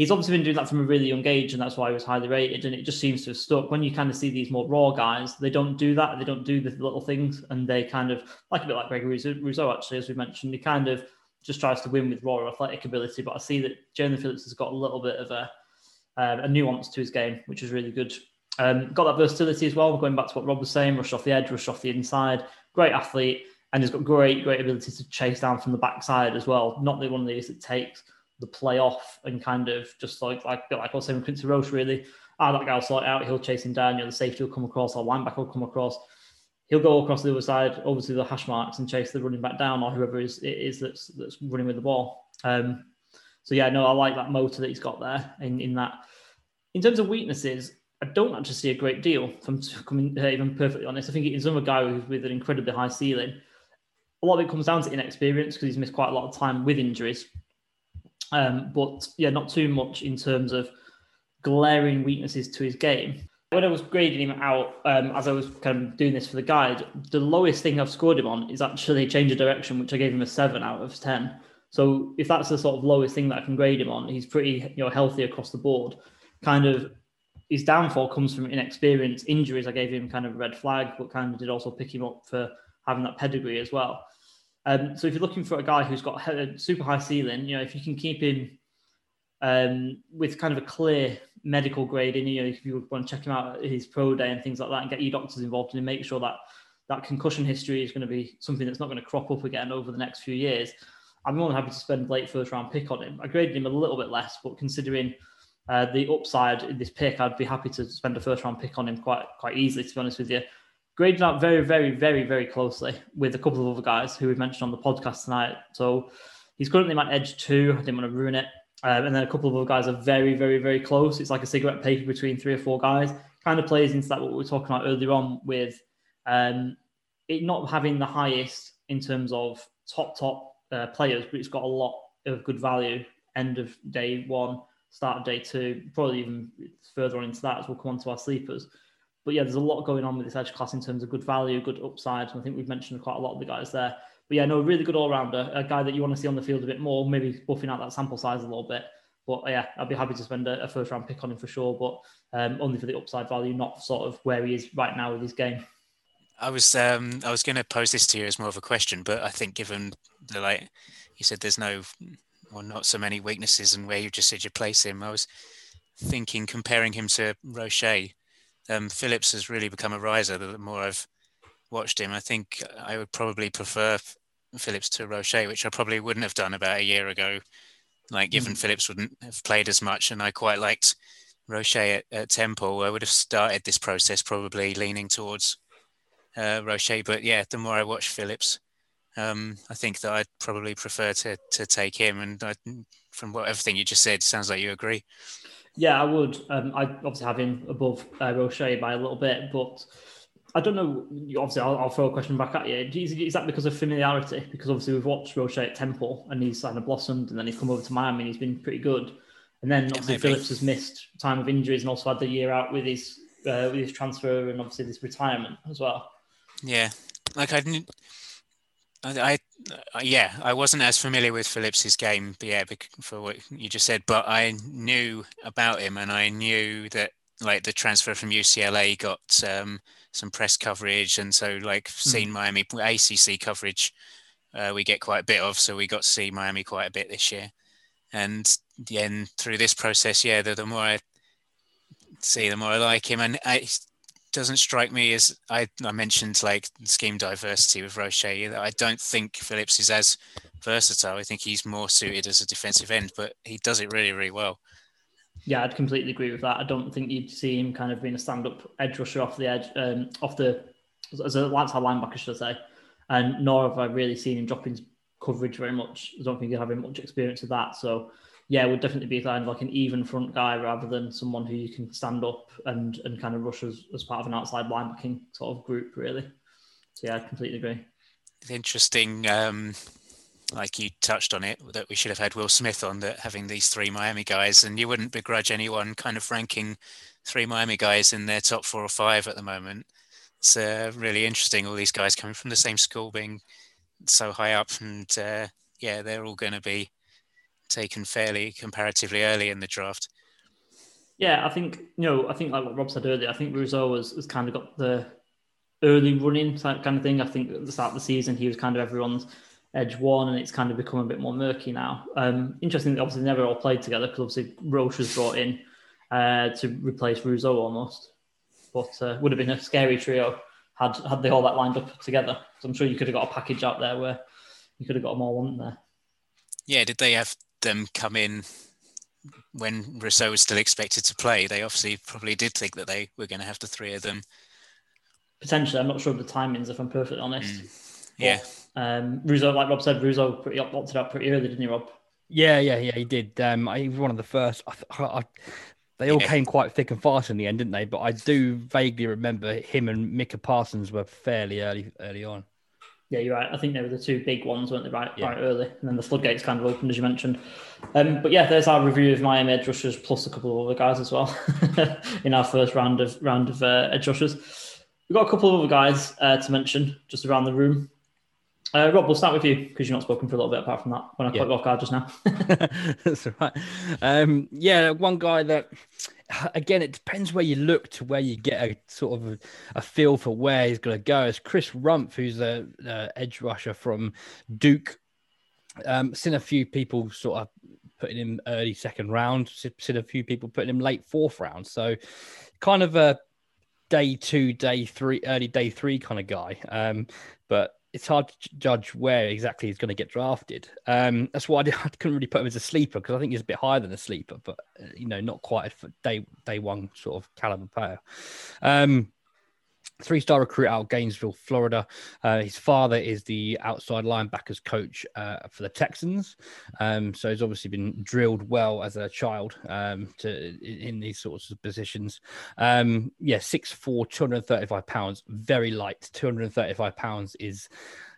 he's obviously been doing that from a really young age, and that's why he was highly rated. And it just seems to have stuck. When you kind of see these more raw guys, they don't do that. They don't do the little things, and they kind of like a bit like Gregory Rousseau, actually, as we mentioned. He kind of just tries to win with raw athletic ability. But I see that Jaelan Phillips has got a little bit of a um, a nuance to his game, which is really good. Um, got that versatility as well. Going back to what Rob was saying, rush off the edge, rush off the inside. Great athlete, and he's got great, great ability to chase down from the backside as well. Not the one of these that takes the play off and kind of just like like like I was saying with Quincy Roche, really. Ah, that guy'll sort out. He'll chase him down. You know, the safety will come across, or linebacker will come across. He'll go across the other side, to the hash marks, and chase the running back down, or whoever is it is that's that's running with the ball. Um, so yeah, no, I like that motor that he's got there in in that. In terms of weaknesses, I don't actually see a great deal. From coming uh, even perfectly honest, I think he's another guy with an incredibly high ceiling. A lot of it comes down to inexperience because he's missed quite a lot of time with injuries. Um, but yeah, not too much in terms of glaring weaknesses to his game. When I was grading him out, um, as I was kind of doing this for the guide, the lowest thing I've scored him on is actually change of direction, which I gave him a seven out of ten. So if that's the sort of lowest thing that I can grade him on, he's pretty you know healthy across the board. Kind of his downfall comes from inexperience, injuries. I gave him kind of a red flag, but kind of did also pick him up for having that pedigree as well. Um, so if you're looking for a guy who's got a super high ceiling, you know, if you can keep him um, with kind of a clear medical grade, and you know, if you want to check him out at his pro day and things like that, and get your doctors involved and make sure that that concussion history is going to be something that's not going to crop up again over the next few years. I'm more than happy to spend late first round pick on him. I graded him a little bit less, but considering uh, the upside in this pick, I'd be happy to spend a first round pick on him quite quite easily. To be honest with you, graded out very, very, very, very closely with a couple of other guys who we've mentioned on the podcast tonight. So he's currently my edge two. I didn't want to ruin it. Um, and then a couple of other guys are very, very, very close. It's like a cigarette paper between three or four guys. Kind of plays into that what we were talking about earlier on with um, it not having the highest in terms of top top uh, players, but it's got a lot of good value. End of day one, start of day two, probably even further on into that as we'll come on to our sleepers but yeah, there's a lot going on with this edge class in terms of good value, good upside. And I think we've mentioned quite a lot of the guys there. But yeah, no, really good all rounder, a guy that you want to see on the field a bit more, maybe buffing out that sample size a little bit. But yeah, I'd be happy to spend a, a first round pick on him for sure, but um, only for the upside value, not sort of where he is right now with his game. I was um, I was going to pose this to you as more of a question, but I think given the like you said, there's no or not so many weaknesses, and where you just said you place him, I was thinking comparing him to Roche um, Phillips has really become a riser the more I've watched him. I think I would probably prefer Phillips to Roche, which I probably wouldn't have done about a year ago. Like, given mm. Phillips wouldn't have played as much, and I quite liked Roche at, at Temple, I would have started this process probably leaning towards uh, Roche. But yeah, the more I watch Phillips, um, I think that I'd probably prefer to to take him. And I, from what everything you just said, sounds like you agree. Yeah, I would. Um, I obviously have him above uh, Roche by a little bit, but I don't know. Obviously, I'll, I'll, throw a question back at you. Is, is, that because of familiarity? Because obviously we've watched Roche at Temple and he's kind of blossomed, and then he's come over to Miami and he's been pretty good. And then obviously Phillips has missed time of injuries and also had the year out with his uh, with his transfer and obviously this retirement as well. Yeah, like I didn't. I, I, yeah, I wasn't as familiar with Phillips's game, yeah, for what you just said, but I knew about him, and I knew that like the transfer from UCLA got um, some press coverage, and so like seen mm. Miami ACC coverage, uh, we get quite a bit of, so we got to see Miami quite a bit this year, and then through this process, yeah, the, the more I see, the more I like him, and I, doesn't strike me as I, I mentioned like scheme diversity with Roche. I don't think Phillips is as versatile. I think he's more suited as a defensive end, but he does it really, really well. Yeah, I'd completely agree with that. I don't think you'd see him kind of being a stand-up edge rusher off the edge, um, off the as a outside linebacker, should I say? And nor have I really seen him dropping coverage very much. I don't think he's having much experience of that. So yeah, would definitely be kind of like an even front guy rather than someone who you can stand up and and kind of rush as, as part of an outside linebacking sort of group, really. So yeah, I completely agree. It's interesting. Um, like you touched on it, that we should have had Will Smith on that having these three Miami guys, and you wouldn't begrudge anyone kind of ranking three Miami guys in their top four or five at the moment. It's uh, really interesting. All these guys coming from the same school, being so high up, and uh, yeah, they're all going to be taken fairly comparatively early in the draft. Yeah, I think you know, I think like what Rob said earlier, I think Rousseau has, has kind of got the early running type kind of thing. I think at the start of the season he was kind of everyone's edge one, and it's kind of become a bit more murky now. Um, interesting, obviously, never all played together because obviously Roche was brought in uh, to replace Rousseau almost, but uh, would have been a scary trio had had they all that lined up together. So I'm sure you could have got a package out there where you could have got them all one there. Yeah, did they have them come in when Rousseau was still expected to play? They obviously probably did think that they were going to have the three of them. Potentially, I'm not sure of the timings if I'm perfectly honest. Mm. Yeah. But, um, Rousseau, like Rob said, Rousseau pretty opted out pretty early, didn't he, Rob? Yeah, yeah, yeah, he did. Um, he was one of the first. I, I, they all yeah. came quite thick and fast in the end, didn't they? But I do vaguely remember him and Micah Parsons were fairly early, early on. Yeah, you're right. I think they were the two big ones, weren't they? Right, yeah. right early, and then the floodgates kind of opened, as you mentioned. Um, but yeah, there's our review of Miami edge rushers plus a couple of other guys as well in our first round of round of uh, edge rushers. We've got a couple of other guys uh, to mention just around the room. Uh, Rob, we'll start with you because you're not spoken for a little bit apart from that when I yeah. caught you off guard just now. That's right. Um, yeah, one guy that, again, it depends where you look to where you get a sort of a, a feel for where he's going to go. Is Chris Rumph, who's a, a, edge rusher from Duke. Um, seen a few people sort of putting him early second round. Seen a few people putting him late fourth round. So, kind of a day two, day three, early day three kind of guy. Um, but it's hard to judge where exactly he's going to get drafted. Um, that's why I, I, couldn't really put him as a sleeper because I think he's a bit higher than a sleeper, but uh, you know, not quite a day day one sort of caliber player. Um, three star recruit out of Gainesville, Florida. Uh, his father is the outside linebackers coach uh, for the Texans. Um, so he's obviously been drilled well as a child um, to in these sorts of positions. Um, yeah, 6'4, 235 pounds, very light. 235 pounds is.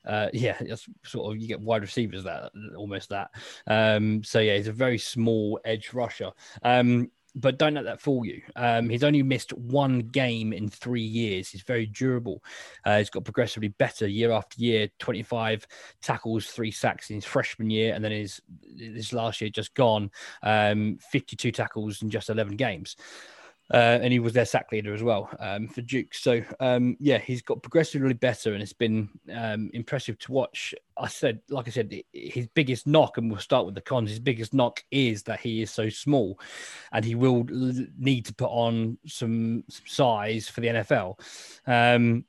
Uh, yeah, it's sort of you get wide receivers that almost that. Um, so yeah, he's a very small edge rusher. Um, but don't let that fool you. Um, he's only missed one game in three years. He's very durable. Uh, he's got progressively better year after year. Twenty-five tackles, three sacks in his freshman year, and then his this last year just gone. Um, Fifty-two tackles in just eleven games. Uh, and he was their sack leader as well um, for Duke. So um, yeah, he's got progressively better, and it's been um, impressive to watch. I said, like I said, his biggest knock, and we'll start with the cons. His biggest knock is that he is so small, and he will need to put on some, some size for the NFL. Um,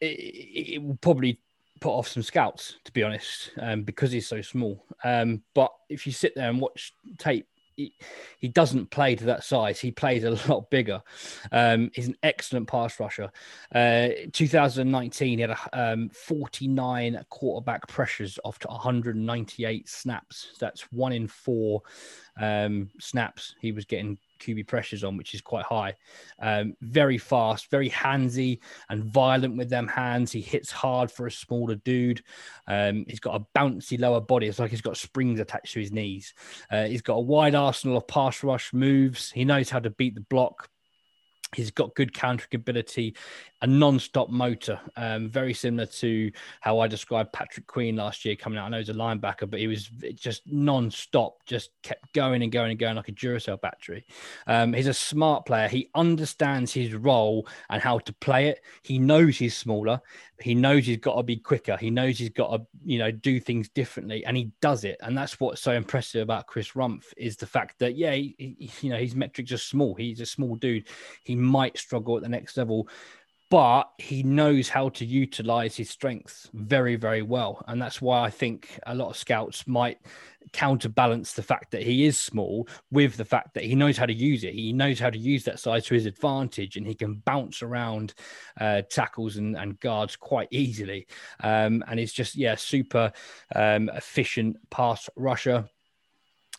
it, it, will probably put off some scouts, to be honest, um, because he's so small. Um, but if you sit there and watch tape he, doesn't play to that size. He plays a lot bigger. Um, he's an excellent pass rusher. Uh, 2019, he had a, um, 49 quarterback pressures off to 198 snaps. That's one in four um, snaps he was getting QB pressures on, which is quite high. Um, very fast, very handsy and violent with them hands. He hits hard for a smaller dude. Um, he's got a bouncy lower body. It's like he's got springs attached to his knees. Uh, he's got a wide arsenal of pass rush moves. He knows how to beat the block. He's got good countering ability, a non-stop motor, um, very similar to how I described Patrick Queen last year coming out. I know he's a linebacker, but he was just non-stop, just kept going and going and going like a Duracell battery. Um, he's a smart player. He understands his role and how to play it. He knows he's smaller. He knows he's got to be quicker. He knows he's got to, you know, do things differently, and he does it. And that's what's so impressive about Chris Rumph is the fact that yeah, he, he, you know, his metrics are small. He's a small dude. He might struggle at the next level but he knows how to utilize his strengths very, very well. And that's why I think a lot of scouts might counterbalance the fact that he is small with the fact that he knows how to use it. He knows how to use that size to his advantage and he can bounce around uh, tackles and, and, guards quite easily. Um, and it's just, yeah, super um, efficient pass rusher.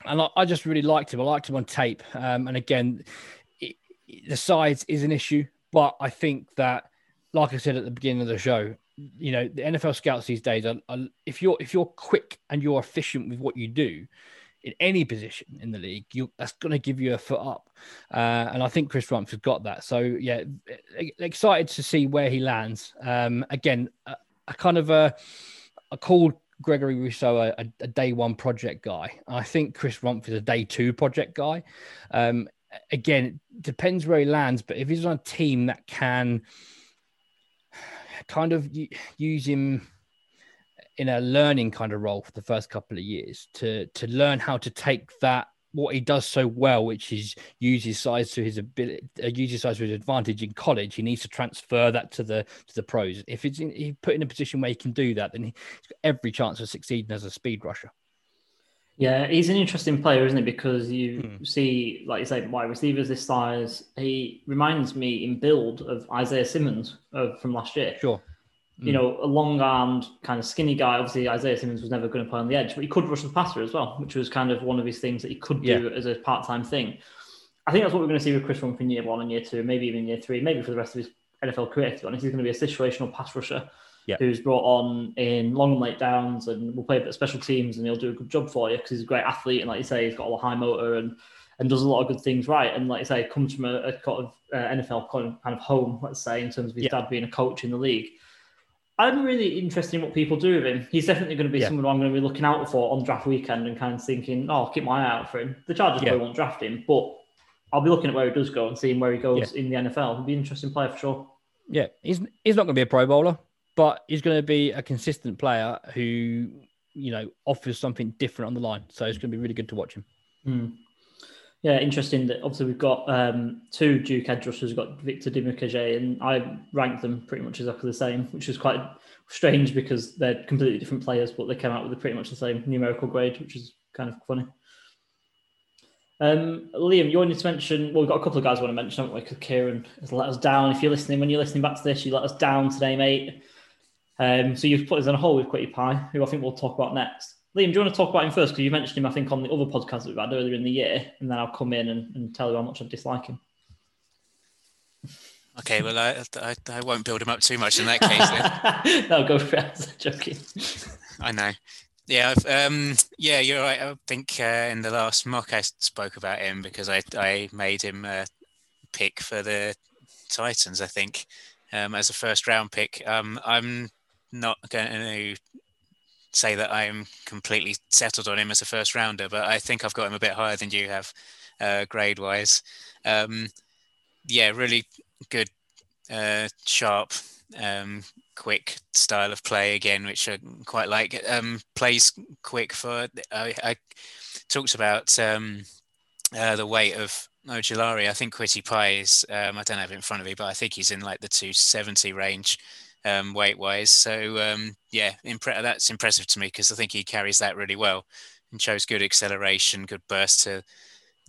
And I, I, just really liked him. I liked him on tape. Um, and again, the size is an issue but I think that, like I said at the beginning of the show, you know the NFL scouts these days are, are, if you're if you're quick and you're efficient with what you do in any position in the league, you that's going to give you a foot up. Uh, and I think Chris Rumph has got that. So yeah, excited to see where he lands. Um, again, a, a, kind of a, a called Gregory Rousseau a, a, day one project guy. I think Chris Rumph is a day two project guy. Um, again, it depends where he lands, but if he's on a team that can kind of use him in a learning kind of role for the first couple of years to to learn how to take that what he does so well, which is use his size to his ability, uh, use his size to his advantage in college. He needs to transfer that to the to the pros. If he's, in, he put in a position where he can do that, then he's got every chance of succeeding as a speed rusher. Yeah, he's an interesting player, isn't he? Because you hmm. see, like you say, wide receivers this size. He reminds me in build of Isaiah Simmons of, from last year. Sure. You hmm. know, a long armed, kind of skinny guy. Obviously, Isaiah Simmons was never going to play on the edge, but he could rush the passer as well, which was kind of one of his things that he could do yeah. as a part time thing. I think that's what we're going to see with Chris Rumph in year one and year two, maybe even year three, maybe for the rest of his NFL career. To be honest, he's going to be a situational pass rusher yep. who's brought on in long and late downs and will play a bit of special teams and he'll do a good job for you because he's a great athlete and like you say, he's got a high motor and and does a lot of good things right. And like I say, comes from a, a kind of uh, NFL kind of home, let's say, in terms of his yep. dad being a coach in the league. I'm really interested in what people do with him. He's definitely going to be yeah. someone I'm going to be looking out for on draft weekend and kind of thinking, oh, I'll keep my eye out for him. The Chargers yeah. probably won't draft him, but I'll be looking at where he does go and seeing where he goes yeah. in the NFL. It'll be an interesting player for sure. Yeah, he's he's not going to be a Pro Bowler but he's going to be a consistent player who, you know, offers something different on the line. So it's going to be really good to watch him. Mm. Yeah, interesting that obviously we've got um, two Duke edge rushers. We've got Victor Dimukeje, and I rank them pretty much exactly the same, which is quite strange because they're completely different players, but they came out with pretty much the same numerical grade, which is kind of funny. Um, Liam, you wanted to mention, well, we've got a couple of guys I want to mention, haven't we? Because Kieran has let us down. If you're listening, when you're listening back to this, you let us down today, mate. Um, so you've put us on a hole with Kwity Paye, who I think we'll talk about next. Liam, do you want to talk about him first? Because you mentioned him, I think, on the other podcast that we've had earlier in the year, and then I'll come in and, and tell you how much I dislike him. Okay, well, I, I, I, won't build him up too much in that case. Then. no, go for it. joking. I know. Yeah, um, yeah, you're right. I think uh, in the last mock I spoke about him because I, I made him a pick for the Titans. I think um, as a first round pick. Um, I'm not going to say that I'm completely settled on him as a first rounder, but I think I've got him a bit higher than you have, uh, grade wise. Um, yeah, really good, uh, sharp, um, quick style of play again, which I quite like. Um, plays quick for. I, I talked about um, uh, the weight of Ojulari. I think Kwity Paye is. Um, I don't have it in front of me, but I think he's in like the 270 range um, weight wise. So um, yeah, impre- that's impressive to me because I think he carries that really well and shows good acceleration, good burst to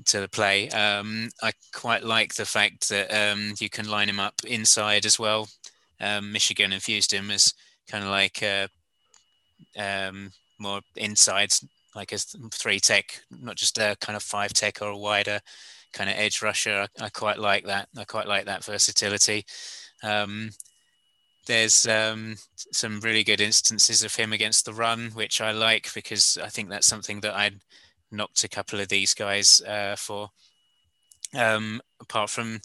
to the play. Um, I quite like the fact that um, you can line him up inside as well. Um, Michigan infused him as kind of like uh, um, more inside, like a three tech, not just a kind of five tech or a wider kind of edge rusher. I, I quite like that. I quite like that versatility. Um, there's um, some really good instances of him against the run, which I like because I think that's something that I'd knocked a couple of these guys uh, for. Um, apart from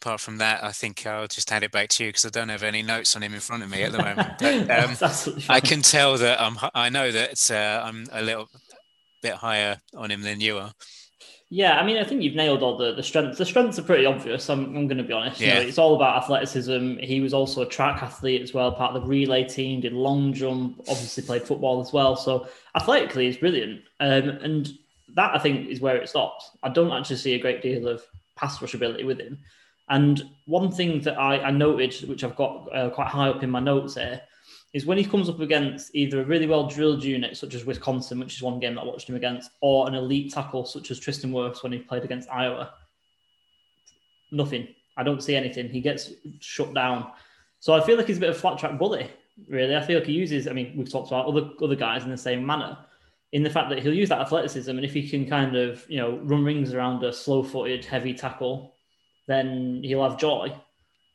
apart from that, I think I'll just hand it back to you because I don't have any notes on him in front of me at the moment. But, um, I can tell that I'm. I know that uh, I'm a little bit higher on him than you are. Yeah, I mean, I think you've nailed all the, the strengths. The strengths are pretty obvious. I'm, I'm going to be honest. Yeah. You know, it's all about athleticism. He was also a track athlete as well, part of the relay team, did long jump, obviously played football as well. So athletically, he's brilliant. Um, and that, I think, is where it stops. I don't actually see a great deal of pass rush ability with him. And one thing that I, I noted, which I've got uh, quite high up in my notes here, is when he comes up against either a really well drilled unit such as Wisconsin, which is one game that I watched him against, or an elite tackle such as Tristan Wirfs when he played against Iowa. Nothing. I don't see anything. He gets shut down. So I feel like he's a bit of a flat track bully, really. I feel like he uses, I mean, we've talked about other other guys in the same manner, in the fact that he'll use that athleticism. And if he can kind of, you know, run rings around a slow footed, heavy tackle, then he'll have joy.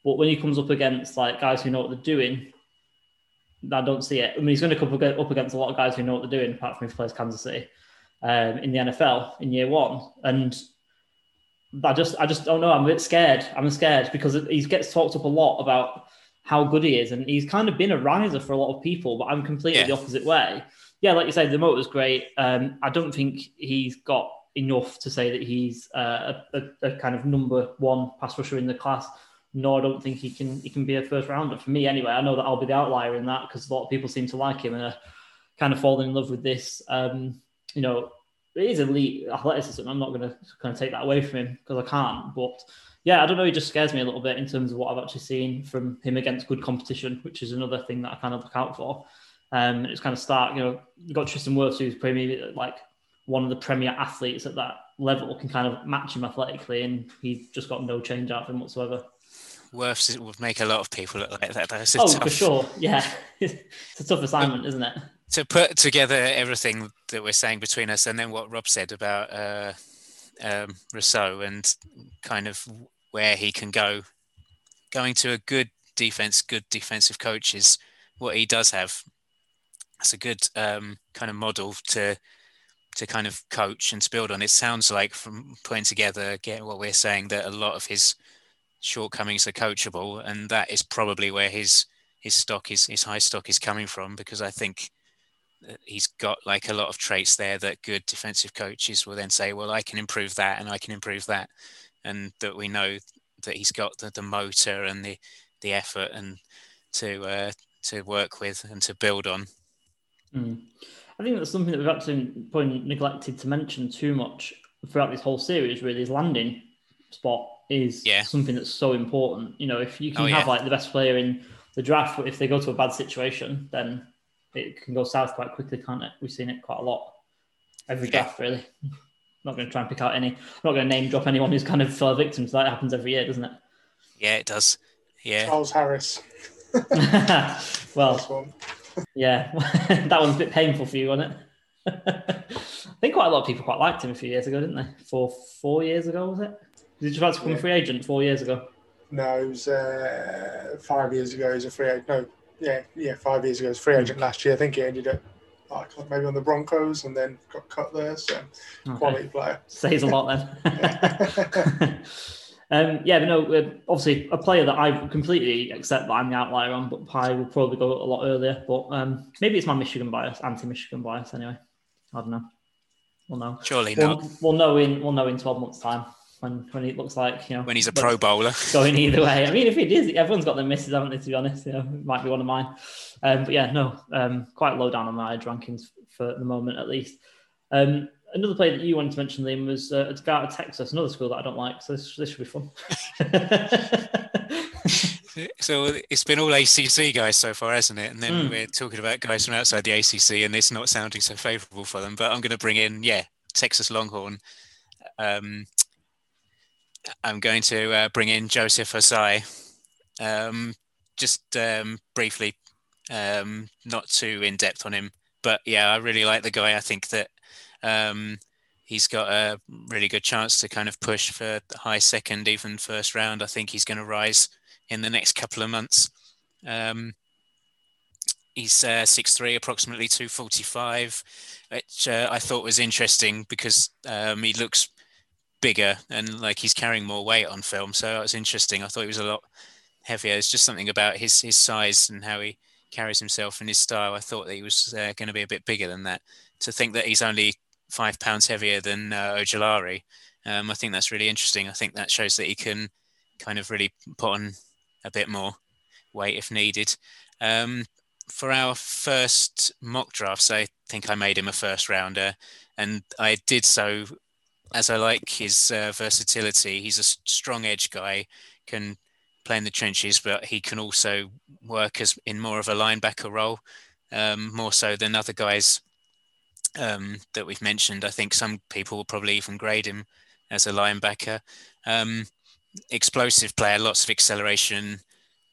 But when he comes up against like guys who know what they're doing, I don't see it. I mean, he's going to come up against a lot of guys who know what they're doing, apart from if he plays Kansas City um, in the NFL in year one. And I just, I just don't know. I'm a bit scared. I'm scared because he gets talked up a lot about how good he is, and he's kind of been a riser for a lot of people. But I'm completely yeah. the opposite way. Yeah, like you said, the motor's great. Um, I don't think he's got enough to say that he's uh, a, a, a, kind of number one pass rusher in the class. Nor I don't think he can he can be a first rounder for me anyway. I know that I'll be the outlier in that because a lot of people seem to like him and are kind of falling in love with this. Um, you know, is elite athleticism. I'm not going to kind of take that away from him because I can't. But yeah, I don't know. He just scares me a little bit in terms of what I've actually seen from him against good competition, which is another thing that I kind of look out for. Um, it's kind of start, you know, you've got Tristan Wirfs, who's premier, like one of the premier athletes at that level, can kind of match him athletically, and he's just got no change out of him whatsoever. Wirfs would make a lot of people look like that. That's oh, tough... for sure. Yeah, it's a tough assignment, isn't it? To put together everything that we're saying between us, and then what Rob said about uh, um, Rousseau and kind of where he can go, going to a good defense, good defensive coach is what he does have that's a good um, kind of model to to kind of coach and to build on. It sounds like from putting together, get what we're saying, that a lot of his shortcomings are coachable, and that is probably where his his stock is his high stock is coming from because I think he's got like a lot of traits there that good defensive coaches will then say, well, I can improve that and I can improve that, and that we know that he's got the, the motor and the the effort and to uh, to work with and to build on. Mm. I think that's something that we've actually probably neglected to mention too much throughout this whole series. Really, is landing spot is yeah. something that's so important. You know, if you can oh, have yeah. like the best player in the draft, but if they go to a bad situation, then it can go south quite quickly, can't it? We've seen it quite a lot every draft, yeah. really. not going to try and pick out any. I'm not going to name drop anyone who's kind of fell victim to that. It happens every year, doesn't it? Yeah, it does. Yeah. Charles Harris. well, yeah, that one's a bit painful for you, wasn't it? I think quite a lot of people quite liked him a few years ago, didn't they? Four four years ago, was it? Did you try to become yeah. a free agent four years ago? No, it was uh, five years ago. He's a free agent. No, yeah, yeah, five years ago. He was free agent last year. I think he ended up like maybe on the Broncos and then got cut there. So okay. quality player. Says a lot then. Um, yeah, but no, uh, obviously a player that I completely accept that I'm the outlier on, but Paye will probably go a lot earlier. But um, maybe it's my Michigan bias, anti-Michigan bias. Anyway, I don't know. We'll know. Surely we'll, not. We'll know in we'll know in 12 months' time when when it looks like you know when he's a Pro Bowler going either way. I mean, if it is, everyone's got their misses, haven't they? To be honest, you know, it might be one of mine. Um, but yeah, no, um, quite low down on my rankings for the moment, at least. Um, another player that you wanted to mention, Liam, was uh, a guy out of Texas, another school that I don't like. So this, this should be fun. so it's been all ACC guys so far, hasn't it? And then mm. we're talking about guys from outside the ACC, and it's not sounding so favourable for them. But I'm going to bring in, yeah, Texas Longhorn. Um, I'm going to uh, bring in Joseph Ossai, Um, just um, briefly, um, not too in depth on him, but yeah, I really like the guy. I think that um, he's got a really good chance to kind of push for high second, even first round. I think he's going to rise in the next couple of months. Um, he's uh, 6'3", approximately 245, which uh, I thought was interesting because um, he looks bigger and like he's carrying more weight on film. So that was interesting. I thought he was a lot heavier. It's just something about his his size and how he carries himself and his style. I thought that he was uh, going to be a bit bigger than that. To think that he's only five pounds heavier than uh, Ojulari. Um, I think that's really interesting. I think that shows that he can kind of really put on a bit more weight if needed. Um, for our first mock drafts, I think I made him a first rounder, and I did so as I like his uh, versatility. He's a strong edge guy, can play in the trenches, but he can also work as in more of a linebacker role, um, more so than other guys um, that we've mentioned. I think some people will probably even grade him as a linebacker. Um, explosive player, lots of acceleration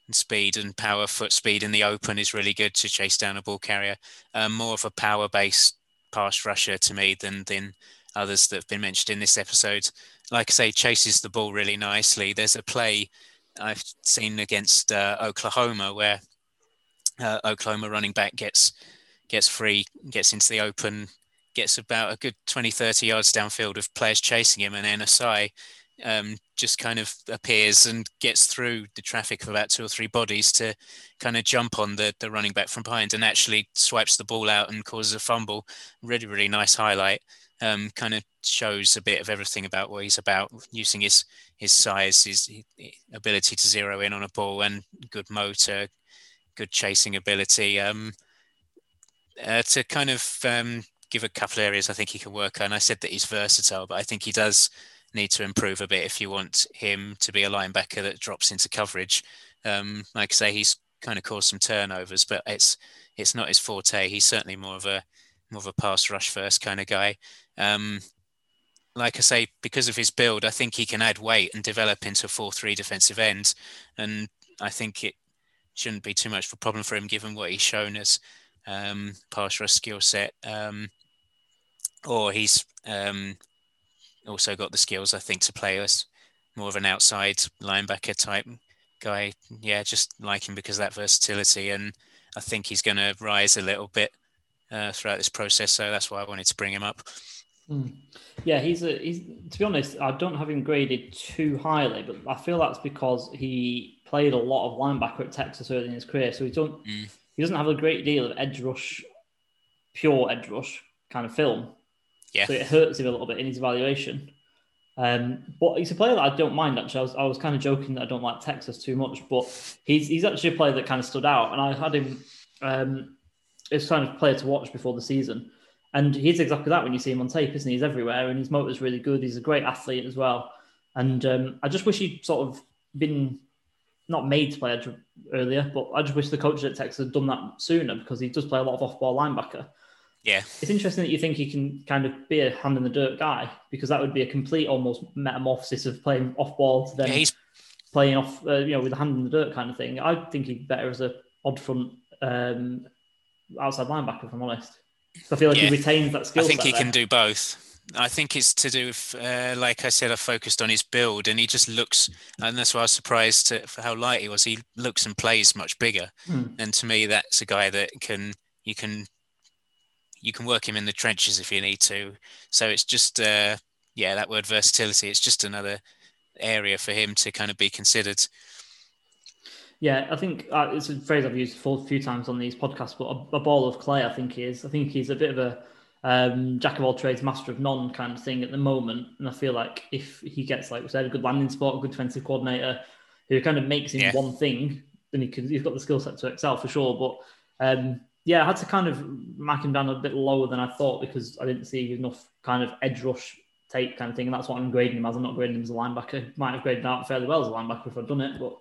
and speed and power. Foot speed in the open is really good to chase down a ball carrier. Um, more of a power based pass rusher to me than than others that have been mentioned in this episode. Like I say, chases the ball really nicely. There's a play I've seen against uh, Oklahoma where uh, Oklahoma running back gets gets free, gets into the open, gets about a good 20, 30 yards downfield of players chasing him, and Ossai um, just kind of appears and gets through the traffic of about two or three bodies to kind of jump on the, the running back from behind and actually swipes the ball out and causes a fumble. Really, really nice highlight. Um, kind of shows a bit of everything about what he's about, using his his size, his, ability to zero in on a ball, and good motor, good chasing ability. Um, uh, to kind of um, give a couple of areas I think he can work on. I said that he's versatile, but I think he does need to improve a bit if you want him to be a linebacker that drops into coverage. Um, like I say, he's kind of caused some turnovers, but it's it's not his forte. He's certainly more of a more of a pass rush first kind of guy. Um, like I say, because of his build, I think he can add weight and develop into a four-three defensive end, and I think it shouldn't be too much of a problem for him given what he's shown as um, pass rush skill set. Um, or he's um, also got the skills, I think, to play as more of an outside linebacker type guy. Yeah, just like him because of that versatility, and I think he's going to rise a little bit uh, throughout this process. So that's why I wanted to bring him up. Mm. Yeah, he's a he's to be honest, I don't have him graded too highly, but I feel that's because he played a lot of linebacker at Texas early in his career, so he don't mm. he doesn't have a great deal of edge rush, pure edge rush kind of film. Yeah. So it hurts him a little bit in his evaluation. Um, but he's a player that I don't mind actually. I was, I was kind of joking that I don't like Texas too much, but he's he's actually a player that kind of stood out, and I had him um, as kind of player to watch before the season. And he's exactly that when you see him on tape, isn't he? He's everywhere, and his motor's really good. He's a great athlete as well. And um, I just wish he'd sort of been not made to play earlier, but I just wish the coaches at Texas had done that sooner because he does play a lot of off-ball linebacker. Yeah. It's interesting that you think he can kind of be a hand in the dirt guy because that would be a complete almost metamorphosis of playing off ball to then yeah, he's... playing off, uh, you know, with a hand in the dirt kind of thing. I think he'd be better as a odd front um, outside linebacker, if I'm honest. So I feel like yeah. he retains that skill. I think he there. can do both. I think it's to do with, uh, like I said, I focused on his build, and he just looks, and that's why I was surprised to, for how light he was. He looks and plays much bigger, hmm. and to me, that's a guy that can you can you can work him in the trenches if you need to. So it's just, uh, yeah, that word versatility. It's just another area for him to kind of be considered. Yeah, I think uh, it's a phrase I've used a few times on these podcasts, but a, a, ball of clay, I think he is. I think he's a bit of a um, jack of all trades, master of none kind of thing at the moment. And I feel like if he gets, like we said, a good landing spot, a good defensive coordinator who kind of makes him yeah. one thing, then he can, he's got the skill set to excel for sure. But um, yeah, I had to kind of mark him down a bit lower than I thought because I didn't see enough kind of edge rush tape kind of thing, and that's what I'm grading him as. I'm not grading him as a linebacker. Might have graded out fairly well as a linebacker if I'd done it, but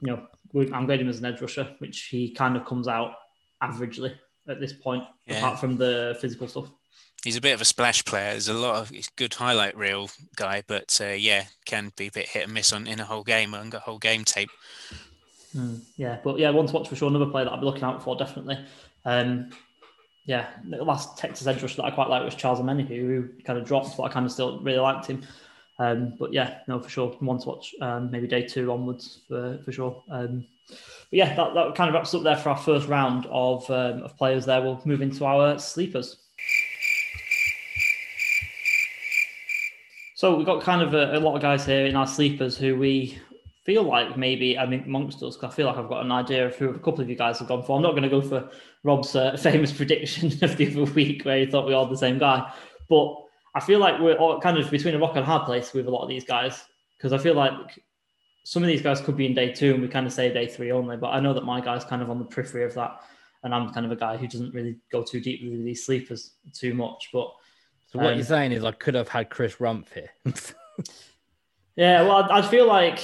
you know, I'm grading him as an edge rusher, which he kind of comes out averagely at this point, yeah. apart from the physical stuff. He's a bit of a splash player. There's a lot of he's good highlight reel guy, but uh, yeah, can be a bit hit and miss on in a whole game and got whole game tape. Mm, yeah, but yeah, one to watch for sure. Another player that I'll be looking out for definitely. Um, yeah, the last Texas edge rusher that I quite liked was Charles Omenihu, who kind of dropped, but I kind of still really liked him. Um, but yeah, no, for sure, one to watch. Um, maybe day two onwards for for sure. Um, but yeah, that, that kind of wraps up there for our first round of um, of players. There, we'll move into our sleepers. So we've got kind of a, a lot of guys here in our sleepers who we feel like maybe I mean amongst us, because I feel like I've got an idea of who a couple of you guys have gone for. I'm not going to go for Rob's uh, famous prediction of the other week where he thought we all the same guy, but I feel like we're all kind of between a rock and a hard place with a lot of these guys because I feel like some of these guys could be in day two and we kind of say day three only, but I know that my guy's kind of on the periphery of that, and I'm kind of a guy who doesn't really go too deep with these sleepers too much. But so what um, you're saying is I could have had Chris Rumph here. yeah, well, I, I feel like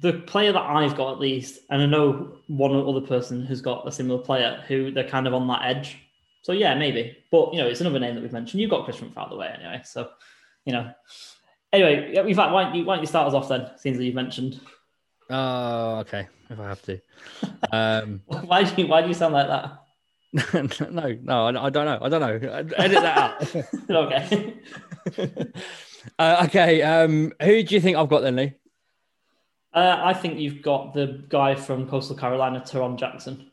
the player that I've got at least, and I know one other person who's got a similar player who they're kind of on that edge. So yeah, maybe. But you know, it's another name that we've mentioned. You've got Chris from the way anyway. So, you know. Anyway, in fact, why don't you, why don't you start us off then, since you've mentioned? Oh, okay. If I have to. Um, why do you why do you sound like that? no, no, I, I, don't know. I don't know. Edit that out. okay. Uh, okay. Um, who do you think I've got then, Lee? Uh, I think you've got the guy from Coastal Carolina, Tarron Jackson.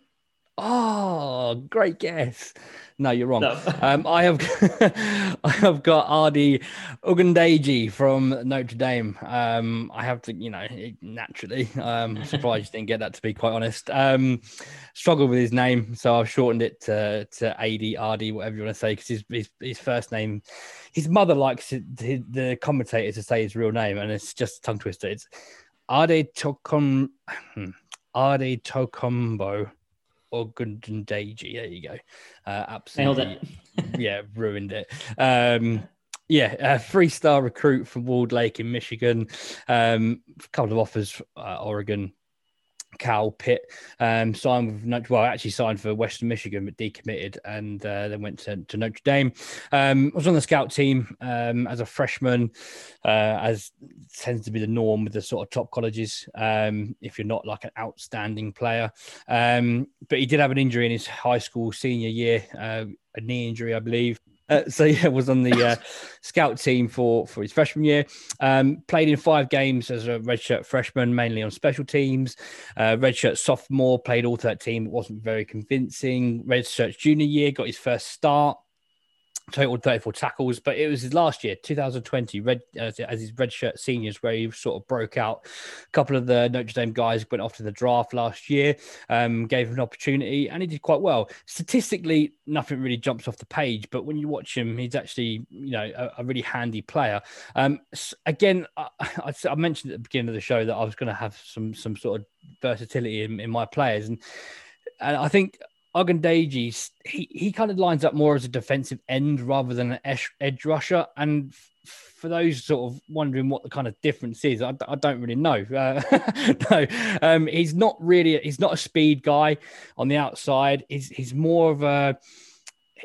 Oh, great guess. No, you're wrong. No. Um, I have I have got Ardie Ogundeji from Notre Dame. Um, I have to, you know, naturally. Um, I'm surprised you didn't get that to be quite honest. Um, struggled with his name, so I've shortened it to to Ad Ardie, whatever you want to say, because his, his his first name, his mother likes it, the, the commentator to say his real name, and it's just tongue twister. It's Ade Tokom Ade Tokombo Ogundeji. There you go. Uh, absolutely. yeah, ruined it. Um, yeah, a three star recruit from Walled Lake in Michigan. Um, a couple of offers, uh, Oregon, Cal Pitt. Um, signed with Notre well, actually signed for Western Michigan, but decommitted and uh, then went to, to Notre Dame. Um, was on the scout team um, as a freshman, uh, as tends to be the norm with the sort of top colleges. Um, if you're not like an outstanding player, um, but he did have an injury in his high school senior year, uh, a knee injury, I believe. Uh, so yeah, was on the uh, scout team for for his freshman year. Um, played in five games as a redshirt freshman, mainly on special teams. Uh, redshirt sophomore played all thirteen, It wasn't very convincing. Redshirt junior year got his first start totaled 34 tackles, but it was his last year, 2020, red as, as his redshirt seniors, where he sort of broke out. A couple of the Notre Dame guys went off to the draft last year, um, gave him an opportunity, and he did quite well. Statistically, nothing really jumps off the page, but when you watch him, he's actually, you know, a, a really handy player. Um, again, I, I, I, mentioned at the beginning of the show that I was going to have some some sort of versatility in, in my players, and and I think Ogundeji, he, he kind of lines up more as a defensive end rather than an edge, rusher. And for those sort of wondering what the kind of difference is, I, don't really know. Uh, no, um, he's not really, he's not a speed guy on the outside. He's, he's more of a,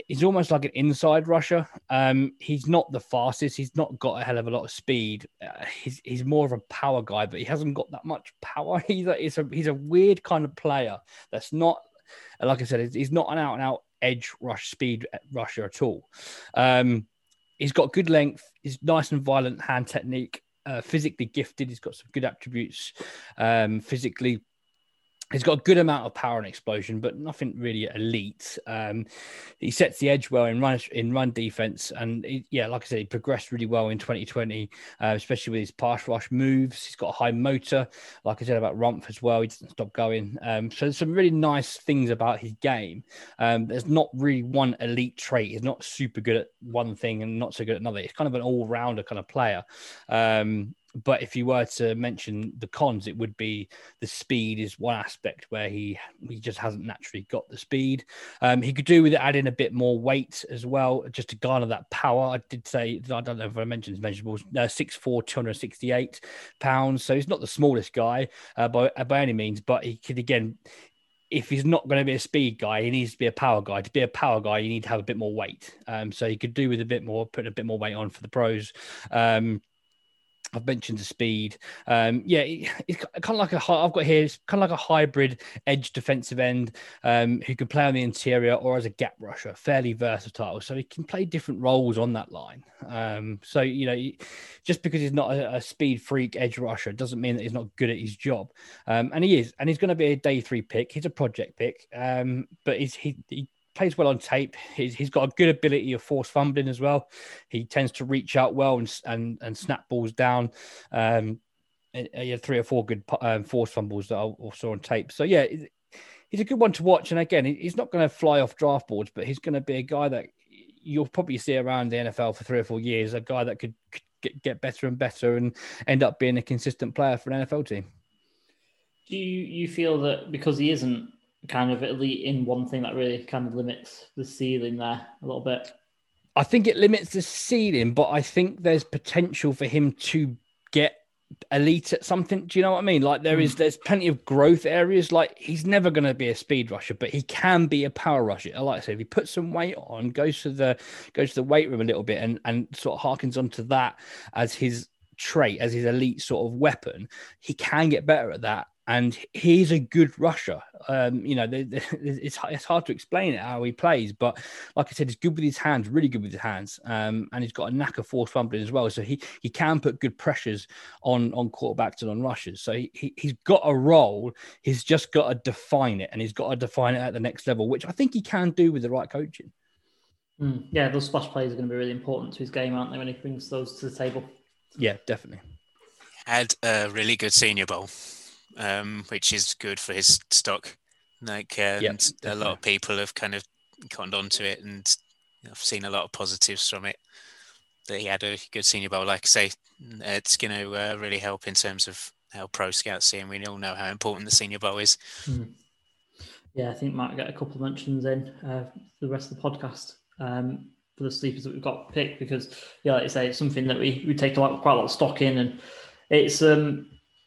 he's almost like an inside rusher. Um, he's not the fastest. He's not got a hell of a lot of speed. Uh, he's he's more of a power guy, but he hasn't got that much power. A, he's a he's a weird kind of player that's not like I said, he's not an out and out edge rush speed rusher at all. Um, he's got good length. He's nice and violent hand technique. Uh, physically gifted. He's got some good attributes. Um, physically He's got a good amount of power and explosion, but nothing really elite. Um, he sets the edge well in run in run defense, and he, yeah, like I said, he progressed really well in 2020, uh, especially with his pass rush moves. He's got a high motor, like I said about Rumph as well. He doesn't stop going. Um, so there's some really nice things about his game. Um, there's not really one elite trait. He's not super good at one thing and not so good at another. He's kind of an all rounder kind of player. Um, but if you were to mention the cons, it would be the speed is one aspect where he he just hasn't naturally got the speed. Um, he could do with adding a bit more weight as well, just to garner that power. I did say I don't know if I mentioned his measurables. Uh, 6'4", 268 pounds. So he's not the smallest guy uh, by by any means, but he could again. If he's not going to be a speed guy, he needs to be a power guy. To be a power guy, you need to have a bit more weight. Um, so he could do with a bit more, putting a bit more weight on for the pros. Um, I've mentioned the speed. Um, yeah, it's kind of like a. I've got here. It's kind of like a hybrid edge defensive end um, who can play on the interior or as a gap rusher. Fairly versatile, so he can play different roles on that line. Um, so you know, just because he's not a, a, speed freak edge rusher doesn't mean that he's not good at his job. Um, and he is, and he's going to be a day three pick. He's a project pick, um, but he's he, he plays well on tape. He's, he's got a good ability of force fumbling as well. He tends to reach out well and and, and snap balls down. Um, he had three or four good um, forced fumbles that I saw on tape. So yeah, he's a good one to watch. And again, he's not going to fly off draft boards, but he's going to be a guy that you'll probably see around the NFL for three or four years. A guy that could, could get, get better and better and end up being a consistent player for an NFL team. Do you, you feel that because he isn't kind of elite in one thing that really kind of limits the ceiling there a little bit. I think it limits the ceiling, but I think there's potential for him to get elite at something. Do you know what I mean? Like there is, mm. there's plenty of growth areas. Like he's never going to be a speed rusher, but he can be a power rusher. Like I said, if he puts some weight on, goes to the goes to the weight room a little bit, and and sort of harkens onto that as his trait, as his elite sort of weapon, he can get better at that and he's a good rusher. Um, you know, it's it's hard to explain it how he plays, but like I said, he's good with his hands, really good with his hands, um, and he's got a knack of force fumbling as well. So he he can put good pressures on on quarterbacks and on rushers. So he, he he's got a role. He's just got to define it, and he's got to define it at the next level, which I think he can do with the right coaching. Mm, yeah, those splash plays are going to be really important to his game, aren't they? When he brings those to the table. Yeah, definitely. Had a really good Senior Bowl um, which is good for his stock. Like, um, yep, a lot of people have kind of cottoned onto it, and I've seen a lot of positives from it. That he had a good Senior Bowl, like I say, it's going to uh, really help in terms of how pro scouts see him. We all know how important the Senior Bowl is. Mm. Yeah, I think might get a couple of mentions in uh, for the rest of the podcast um, for the sleepers that we've got picked because, yeah, like I say, it's something that we, we take a lot, quite a lot of stock in, and it's um,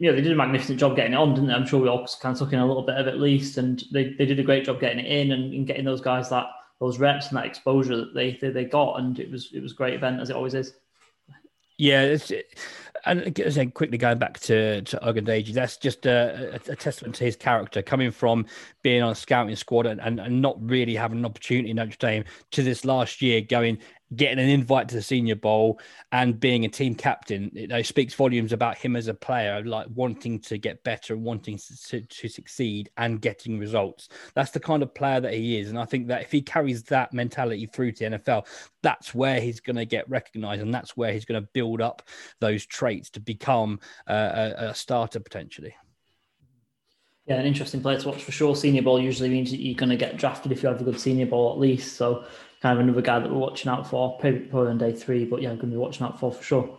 know, they did a magnificent job getting it on, didn't they? I'm sure we all kind of took in a little bit of it at least, and they, they did a great job getting it in and, and getting those guys that those reps and that exposure that they, they, they got, and it was it was a great event as it always is. Yeah, it's, and again, quickly going back to to Ogundeji, that's just a, a, a, testament to his character, coming from being on a scouting squad and, and, and not really having an opportunity in Notre Dame to this last year going getting an invite to the Senior Bowl and being a team captain, it, speaks volumes about him as a player, like wanting to get better, wanting to, to, succeed, and getting results. That's the kind of player that he is, and I think that if he carries that mentality through to NFL, that's where he's going to get recognised, and that's where he's going to build up those traits to become a, a starter potentially. Yeah, an interesting player to watch for sure. Senior Bowl usually means that you're going to get drafted if you have a good Senior Bowl at least. So kind of another guy that we're watching out for, probably, on day three, but yeah, I'm going to be watching out for for sure.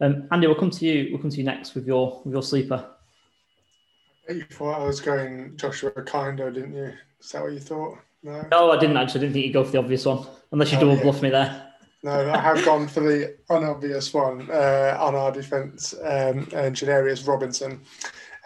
Um, Andy, we'll come to you. We'll come to you next with your with your sleeper. You thought I was going Joshua Kaindoh, didn't you? Is that what you thought? No, no, I didn't actually. I didn't think you'd go for the obvious one, unless you oh, double yeah. bluff me there. No, I have gone for the unobvious one uh, on our defence, um, and Janarius Robinson,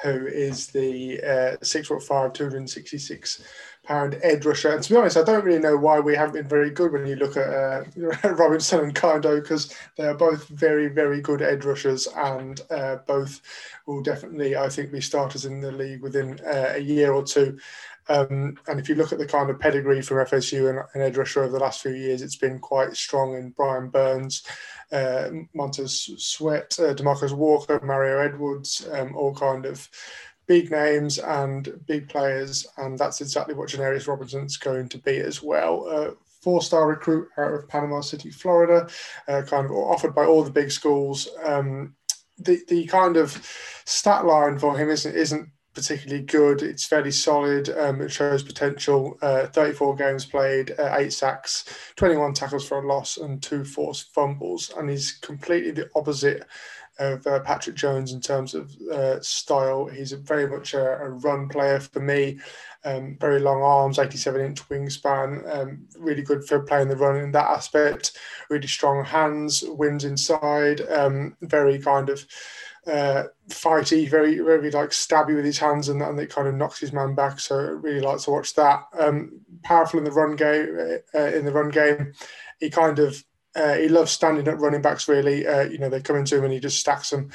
who is the uh, six foot five, two hundred sixty six pound edge rusher. And to be honest, I don't really know why we haven't been very good when you look at uh, Robinson and Kaindoh because they are both very, very good edge rushers and uh, both will definitely, I think, be starters in the league within uh, a year or two. Um, and if you look at the kind of pedigree from FSU and, and edge rusher over the last few years, it's been quite strong in Brian Burns, uh, Montez Sweat, uh, Demarcus Walker, Mario Edwards, um, all kind of big names and big players, and that's exactly what Janarius Robinson's going to be as well. Uh, four-star recruit out of Panama City, Florida, uh, kind of offered by all the big schools. Um, the the kind of stat line for him isn't isn't particularly good. It's fairly solid. Um, it shows potential. Uh, 34 games played, uh, eight sacks, 21 tackles for a loss, and two forced fumbles. And he's completely the opposite of uh, Patrick Jones in terms of uh, style. He's very much a, a, run player for me. Um, very long arms, 87 inch wingspan, um, really good for playing the run in that aspect. Really strong hands, wins inside, um, very kind of uh, fighty, very very like stabby with his hands, and, and it kind of knocks his man back. So really like to watch that. Um, powerful in the run game. Uh, in the run game, he kind of uh, he loves standing up running backs. Really, uh, you know, they come into him and he just stacks them,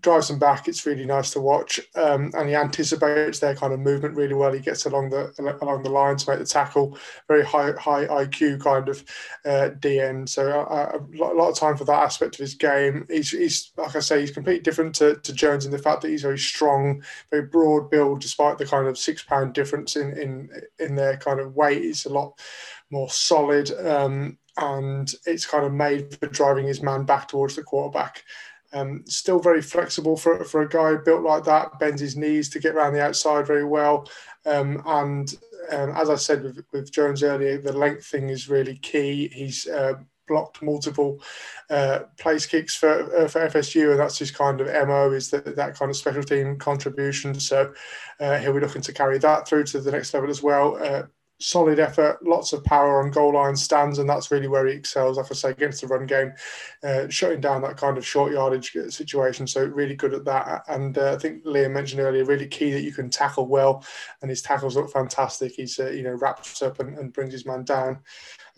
drives them back. It's really nice to watch, um, and he anticipates their kind of movement really well. He gets along the along the line to make the tackle. Very high high IQ kind of uh, DN. So uh, a lot of time for that aspect of his game. He's, he's like I say, he's completely different to, to Jones in the fact that he's very strong, very broad build, despite the kind of six pound difference in in in their kind of weight. He's a lot more solid. Um, and it's kind of made for driving his man back towards the quarterback. Um, still very flexible for, for a guy built like that, bends his knees to get around the outside very well. Um, and um, as I said with, with, Jones earlier, the length thing is really key. He's uh, blocked multiple uh, place kicks for, uh, for FSU, and that's his kind of MO is that, that kind of special team contribution. So uh, he'll be looking to carry that through to the next level as well. Uh, solid effort, lots of power on goal line stands, and that's really where he excels. Like I say, against the run game, uh, shutting down that kind of short yardage situation. So really good at that. And uh, I think Liam mentioned earlier, really key that you can tackle well, and his tackles look fantastic. He's uh, you know wraps up and, and brings his man down.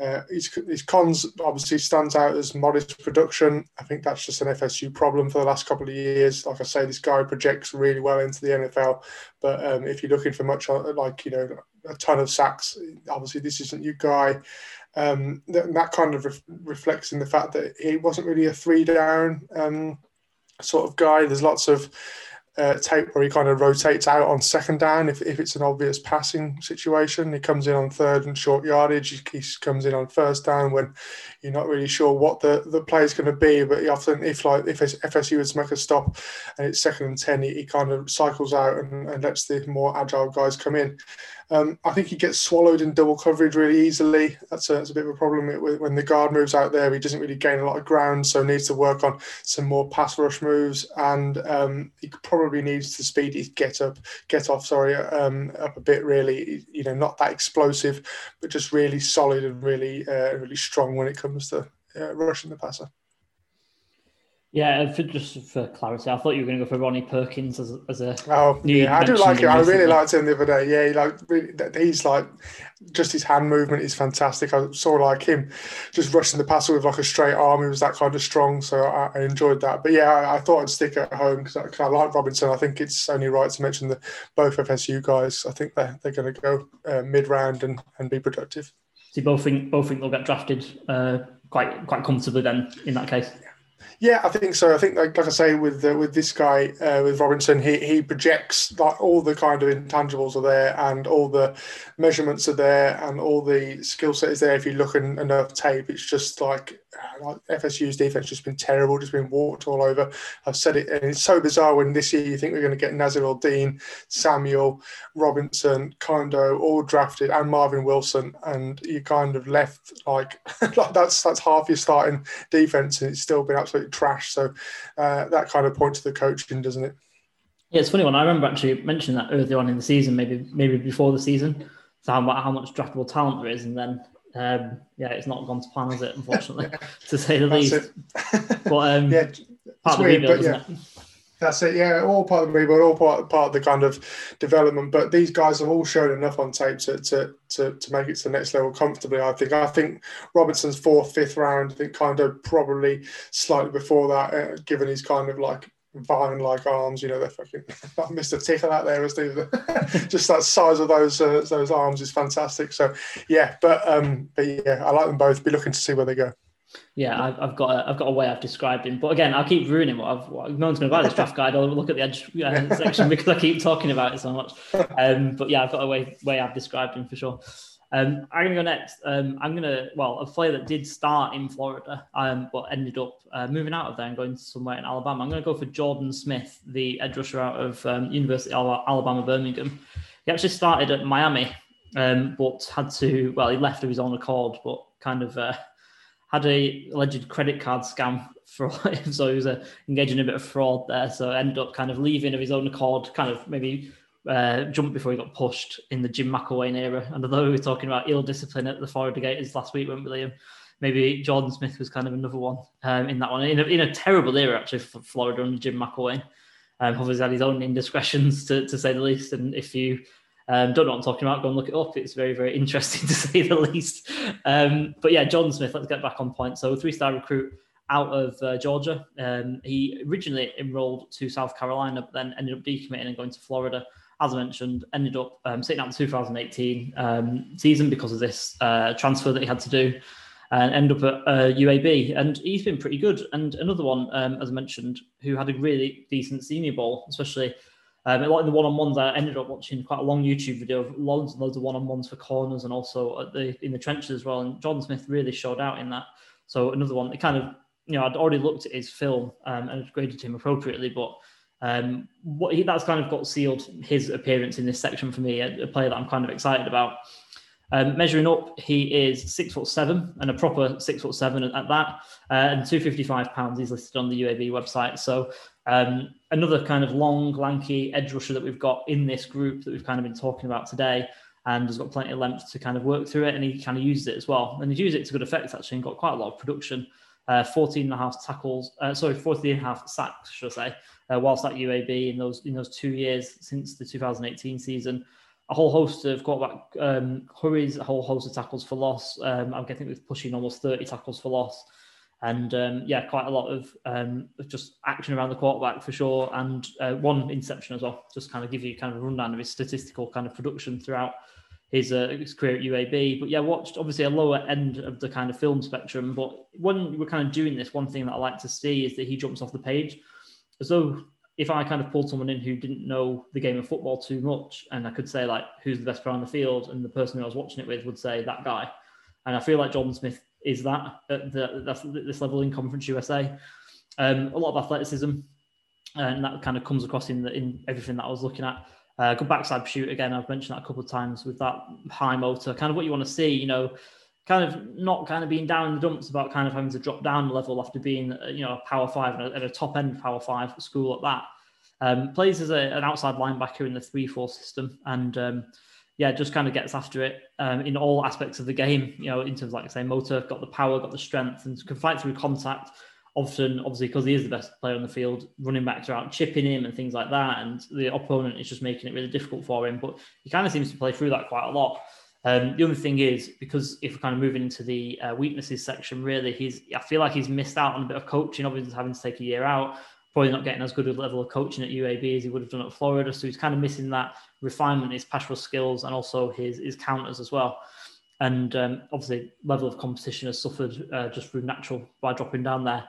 Uh, his, his cons obviously stands out as modest production. I think that's just an FSU problem for the last couple of years. Like I say, this guy projects really well into the NFL, but um, if you're looking for much uh, like you know a ton of sacks, obviously this isn't your guy. Um, that, that, kind of re- reflects in the fact that he wasn't really a three down um, sort of guy. There's lots of uh, tape where he kind of rotates out on second down if, if it's an obvious passing situation. He comes in on third and short yardage. He, comes in on first down when you're not really sure what the, the play is going to be. But often, if like if FSU would make a stop and it's second and ten, he, he kind of cycles out and, and lets the more agile guys come in. Um, I think he gets swallowed in double coverage really easily. That's a, that's a bit of a problem when the guard moves out there. He doesn't really gain a lot of ground, so needs to work on some more pass rush moves, and um, he probably needs to speed his get up, get off, sorry, um, up a bit. Really, you know, not that explosive, but just really solid and really, uh, really strong when it comes to uh, rushing the passer. Yeah, for just for clarity, I thought you were going to go for Ronnie Perkins as, as a. Oh, yeah, I do like him. I really liked him the other day. Yeah, he like really, he's like just his hand movement is fantastic. I saw like him just rushing the passer with like a straight arm. He was that kind of strong, so I, I enjoyed that. But yeah, I, I, thought I'd stick at home because I, I, like Robinson. I think it's only right to mention the both FSU guys. I think they're they're going to go uh, mid round and, and be productive. So you both think both think they'll get drafted uh, quite quite comfortably then in that case. Yeah, I think so. I think, like, like I say, with uh, with this guy, uh, with Robinson, he he projects like all the kind of intangibles are there, and all the measurements are there, and all the skill set is there. If you look in enough tape, it's just like like FSU's defense just been terrible, just been walked all over. I've said it, and it's so bizarre when this year you think we're going to get Nasirildeen, Samuel, Robinson, Kaindoh all drafted, and Marvin Wilson, and you kind of left like, like that's that's half your starting defense, and it's still been absolutely trash. So uh, that kind of points to the coaching, doesn't it? Yeah, it's funny one. I remember actually mentioning that earlier on in the season, maybe maybe before the season, so how much draftable talent there is, and then um, yeah, it's not gone to plan, has it? Unfortunately, to say the least. but um, yeah, part weird, rebuild, yeah. That's it, yeah. All part of the rebuild, all part part of the kind of development. But these guys have all shown enough on tape to to to, to make it to the next level comfortably. I think. I think Robinson's fourth, fifth round. I think kind of probably slightly before that, uh, given his kind of like vine like arms. You know, they're fucking Mr. Tickle out there, as just that size of those uh, those arms is fantastic. So yeah, but um, but yeah, I like them both. Be looking to see where they go. Yeah, I've, I've got a, I've got a way I've described him, but again, I'll keep ruining what I've. What, no one's going to buy this draft guide. I'll look at the edge uh, section because I keep talking about it so much. Um, but yeah, I've got a way way I've described him for sure. Um, I'm going to go next. Um, I'm going to, well, a player that did start in Florida, um, but ended up uh, moving out of there and going somewhere in Alabama. I'm going to go for Jordan Smith, the edge rusher out of um, University of Alabama, Birmingham. He actually started at Miami, um, but had to, well, he left of his own accord, but kind of uh, had a alleged credit card scam for so he was uh, engaging in a bit of fraud there. So ended up kind of leaving of his own accord, kind of maybe uh, jumped before he got pushed in the Jim McElwain era. And although we were talking about ill discipline at the Florida Gators last week, weren't we, Liam? Maybe Jordan Smith was kind of another one um, in that one. In a, in a terrible era, actually, for Florida under Jim McElwain. Um, obviously had his own indiscretions, to, to say the least. And if you um, don't know what I'm talking about, go and look it up. It's very, very interesting to say the least. Um, but yeah, Jordan Smith, let's get back on point. So, three star recruit out of uh, Georgia. Um, he originally enrolled to South Carolina, but then ended up decommitting and going to Florida as I mentioned, ended up um, sitting out the 2018 um, season because of this uh, transfer that he had to do and end up at uh, UAB. And he's been pretty good. And another one, um, as I mentioned, who had a really decent Senior Bowl, especially um, in the one-on-ones. I ended up watching quite a long YouTube video of loads and loads of one-on-ones for corners and also the in the trenches as well. And John Smith really showed out in that. So another one, it kind of, you know, I'd already looked at his film um, and graded him appropriately, but um, what he, that's kind of got sealed his appearance in this section for me, a, a player that I'm kind of excited about. Um, measuring up, he is six foot seven and a proper six foot seven at, that, uh, and 255 pounds. He's listed on the UAB website. So um, another kind of long, lanky edge rusher that we've got in this group that we've kind of been talking about today. and has got plenty of length to kind of work through it, and he kind of uses it as well. And he's used it to good effect actually, and got quite a lot of production. Uh, 14 and a half tackles, uh, sorry, 14 and a half sacks, should I say, uh, whilst at UAB in those in those two years since the 2018 season. A whole host of quarterback um, hurries, a whole host of tackles for loss. Um, I'm getting with pushing almost 30 tackles for loss and um, yeah, quite a lot of um, just action around the quarterback for sure, and uh, one interception as well. Just kind of give you kind of a rundown of his statistical kind of production throughout his, uh, his career at UAB. But yeah, watched obviously a lower end of the kind of film spectrum. But when we're kind of doing this, one thing that I like to see is that he jumps off the page, as though if I kind of pulled someone in who didn't know the game of football too much, and I could say like who's the best player on the field, and the person who I was watching it with would say that guy. And I feel like Jordan Smith is that at the, that's this level in Conference USA. Um, a lot of athleticism, and that kind of comes across in the, in everything that I was looking at. Uh, good backside shoot again. I've mentioned that a couple of times with that high motor, kind of what you want to see. You know, kind of not kind of being down in the dumps about kind of having to drop down a level after being uh, you know a power five and a, at a top end power five school at that. Um, plays as a, an outside linebacker in the three four system, and um, yeah, just kind of gets after it um, in all aspects of the game. You know, in terms of, like I say, motor, got the power, got the strength, and can fight through contact. Often, obviously, because he is the best player on the field, running backs are out chipping him and things like that, and the opponent is just making it really difficult for him. But he kind of seems to play through that quite a lot. Um, the other thing is because if we're kind of moving into the uh, weaknesses section, really, he's I feel like he's missed out on a bit of coaching. Obviously, having to take a year out, probably not getting as good a level of coaching at UAB as he would have done at Florida. So he's kind of missing that refinement, his rush skills, and also his his counters as well. And um, obviously, level of competition has suffered uh, just through natural by dropping down there.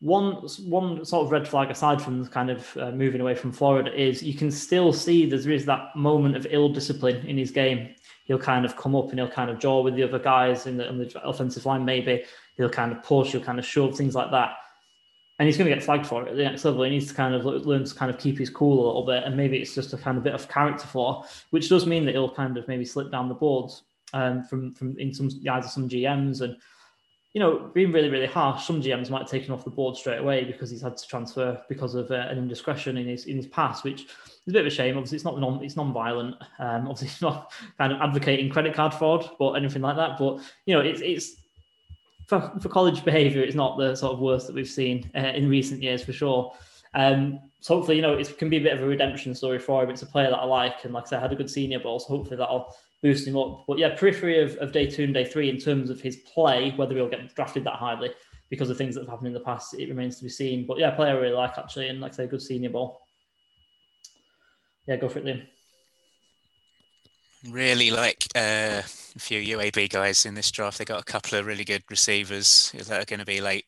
One one sort of red flag aside from kind of uh, moving away from Florida is you can still see there is that moment of ill discipline in his game. He'll kind of come up and he'll kind of jaw with the other guys in the, in the offensive line. Maybe he'll kind of push, he'll kind of shove things like that and he's going to get flagged for it at the next level. He needs to kind of learn to kind of keep his cool a little bit, and maybe it's just a kind of bit of character flaw, which does mean that he'll kind of maybe slip down the boards um, from from in some either some GMs and you know being really really harsh. Some GMs might take him off the board straight away because he's had to transfer because of uh, an indiscretion in his in his past, which is a bit of a shame. Obviously, it's not non it's non-violent. Um, obviously, it's not kind of advocating credit card fraud or anything like that. But you know, it's it's for, for college behaviour, it's not the sort of worst that we've seen uh, in recent years for sure. Um, so hopefully, you know, it can be a bit of a redemption story for him. It's a player that I like, and like I said, I had a good Senior Bowl, so hopefully that'll boost him up. But yeah, periphery of, of day two and day three in terms of his play, whether he'll get drafted that highly because of things that have happened in the past, it remains to be seen. But yeah, player I really like actually, and like I say, good Senior Bowl. Yeah, go for it, Liam really like uh, a few UAB guys in this draft. They got a couple of really good receivers that are going to be late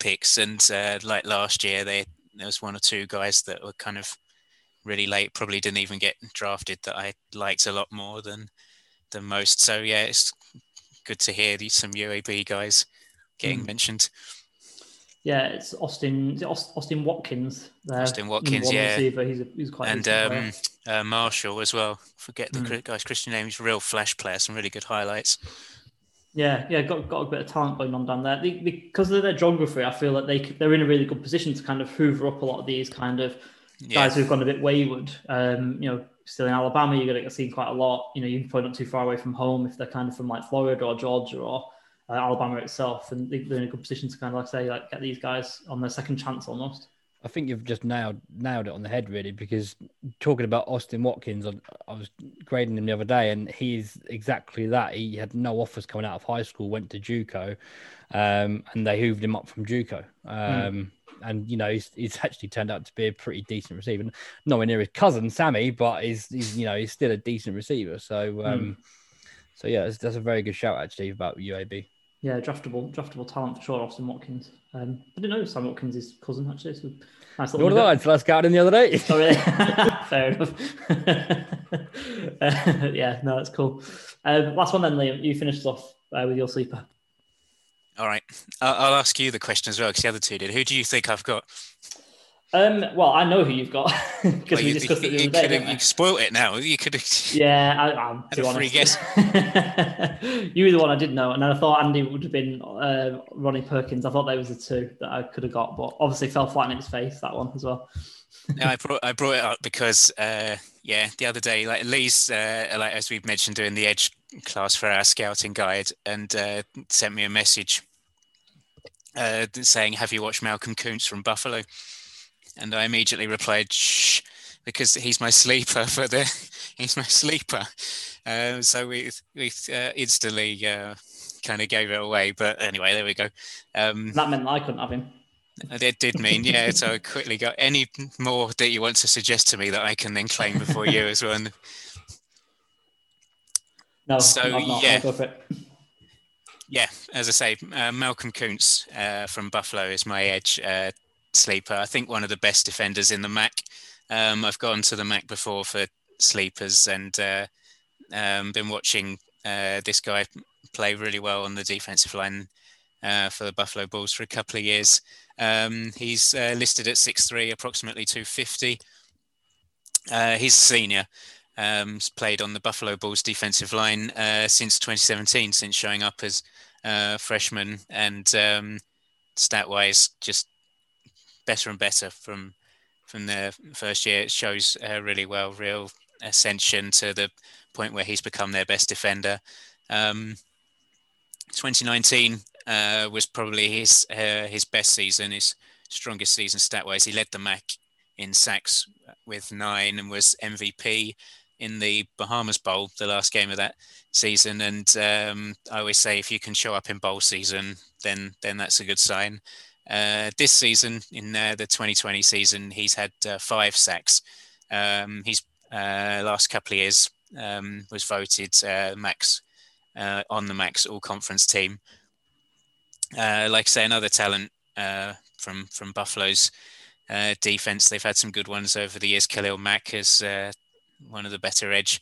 picks, and uh, like last year, they there was one or two guys that were kind of really late. Probably didn't even get drafted that I liked a lot more than than most. So yeah, it's good to hear these some UAB guys getting mm. mentioned. Yeah, it's Austin. It Austin Watkins. There, Austin Watkins, yeah. Receiver. He's, a, he's quite. And um, uh, Marshall as well. Forget the mm. guy's Christian name. He's a real flash player. Some really good highlights. Yeah, yeah, got got a bit of talent going on down there. They, because of their geography, I feel like they they're in a really good position to kind of hoover up a lot of these kind of yeah. guys who've gone a bit wayward. Um, you know, still in Alabama, you're going to get seen quite a lot. You know, you're probably not too far away from home if they're kind of from like Florida or Georgia or uh, Alabama itself, and they're in a good position to kind of like say like get these guys on their second chance almost. I think you've just nailed nailed it on the head, really, because talking about Austin Watkins, I, I, was grading him the other day, and he's exactly that. He had no offers coming out of high school, went to JUCO, um, and they hooved him up from JUCO. Um, mm. And you know, he's, he's actually turned out to be a pretty decent receiver. Nowhere near his cousin Sammy, but he's, he's you know he's still a decent receiver. So, um, mm. so yeah, that's, that's a very good shout actually about UAB. Yeah, draftable, draftable talent for sure, Austin Watkins. Um, I didn't know Sam Watkins' is cousin actually. So nice did I until I scouted him the other day. oh, really? Fair enough. uh, yeah, no, that's cool. Um, last one then, Liam. You finished off uh, with your sleeper. All right, I'll, I'll ask you the question as well because the other two did. Who do you think I've got? Um, well, I know who you've got because well, we discussed you, it the other day. You spoiled it now. You could. Yeah, I, am too honest. Guess. you were the one I didn't know, and then I thought Andy would have been uh, Ronnie Perkins. I thought there was the two that I could have got, but obviously fell flat in its face that one as well. no, I brought I brought it up because uh, yeah, the other day, like Lee's, uh, like as we've mentioned, doing the Edge class for our scouting guide, and uh, sent me a message uh, saying, "Have you watched Malcolm Koonce from Buffalo?" And I immediately replied, "Shh," because he's my sleeper for the he's my sleeper. Uh, so we we uh, instantly uh, kind of gave it away. But anyway, there we go. Um, that meant I couldn't have him. It did mean, yeah. So I quickly got any more that you want to suggest to me that I can then claim before you as well. No, so yeah, yeah. As I say, uh, Malcolm Koonce uh, from Buffalo is my edge uh, sleeper. I think one of the best defenders in the MAC. Um, I've gone to the MAC before for sleepers and uh, um, been watching uh, this guy play really well on the defensive line uh, for the Buffalo Bulls for a couple of years. Um, he's uh, listed at 6'3", approximately 250. Uh, he's a senior. Um, played on the Buffalo Bulls defensive line uh, since 2017, since showing up as uh, freshman, and um, stat-wise, just better and better from from the first year. It shows uh, really well, real ascension to the point where he's become their best defender. Um, 2019 uh, was probably his uh, his best season, his strongest season stat wise. He led the MAC in sacks with nine and was MVP in the Bahamas Bowl, the last game of that season. And um, I always say, if you can show up in bowl season, then then that's a good sign. Uh, this season, in uh, the 2020 season, he's had uh, five sacks. Um, he's uh, last couple of years um, was voted uh, max uh, on the MAC's all conference team. Like I say, another talent from from Buffalo's defense. They've had some good ones over the years. Khalil Mack has one of the better edge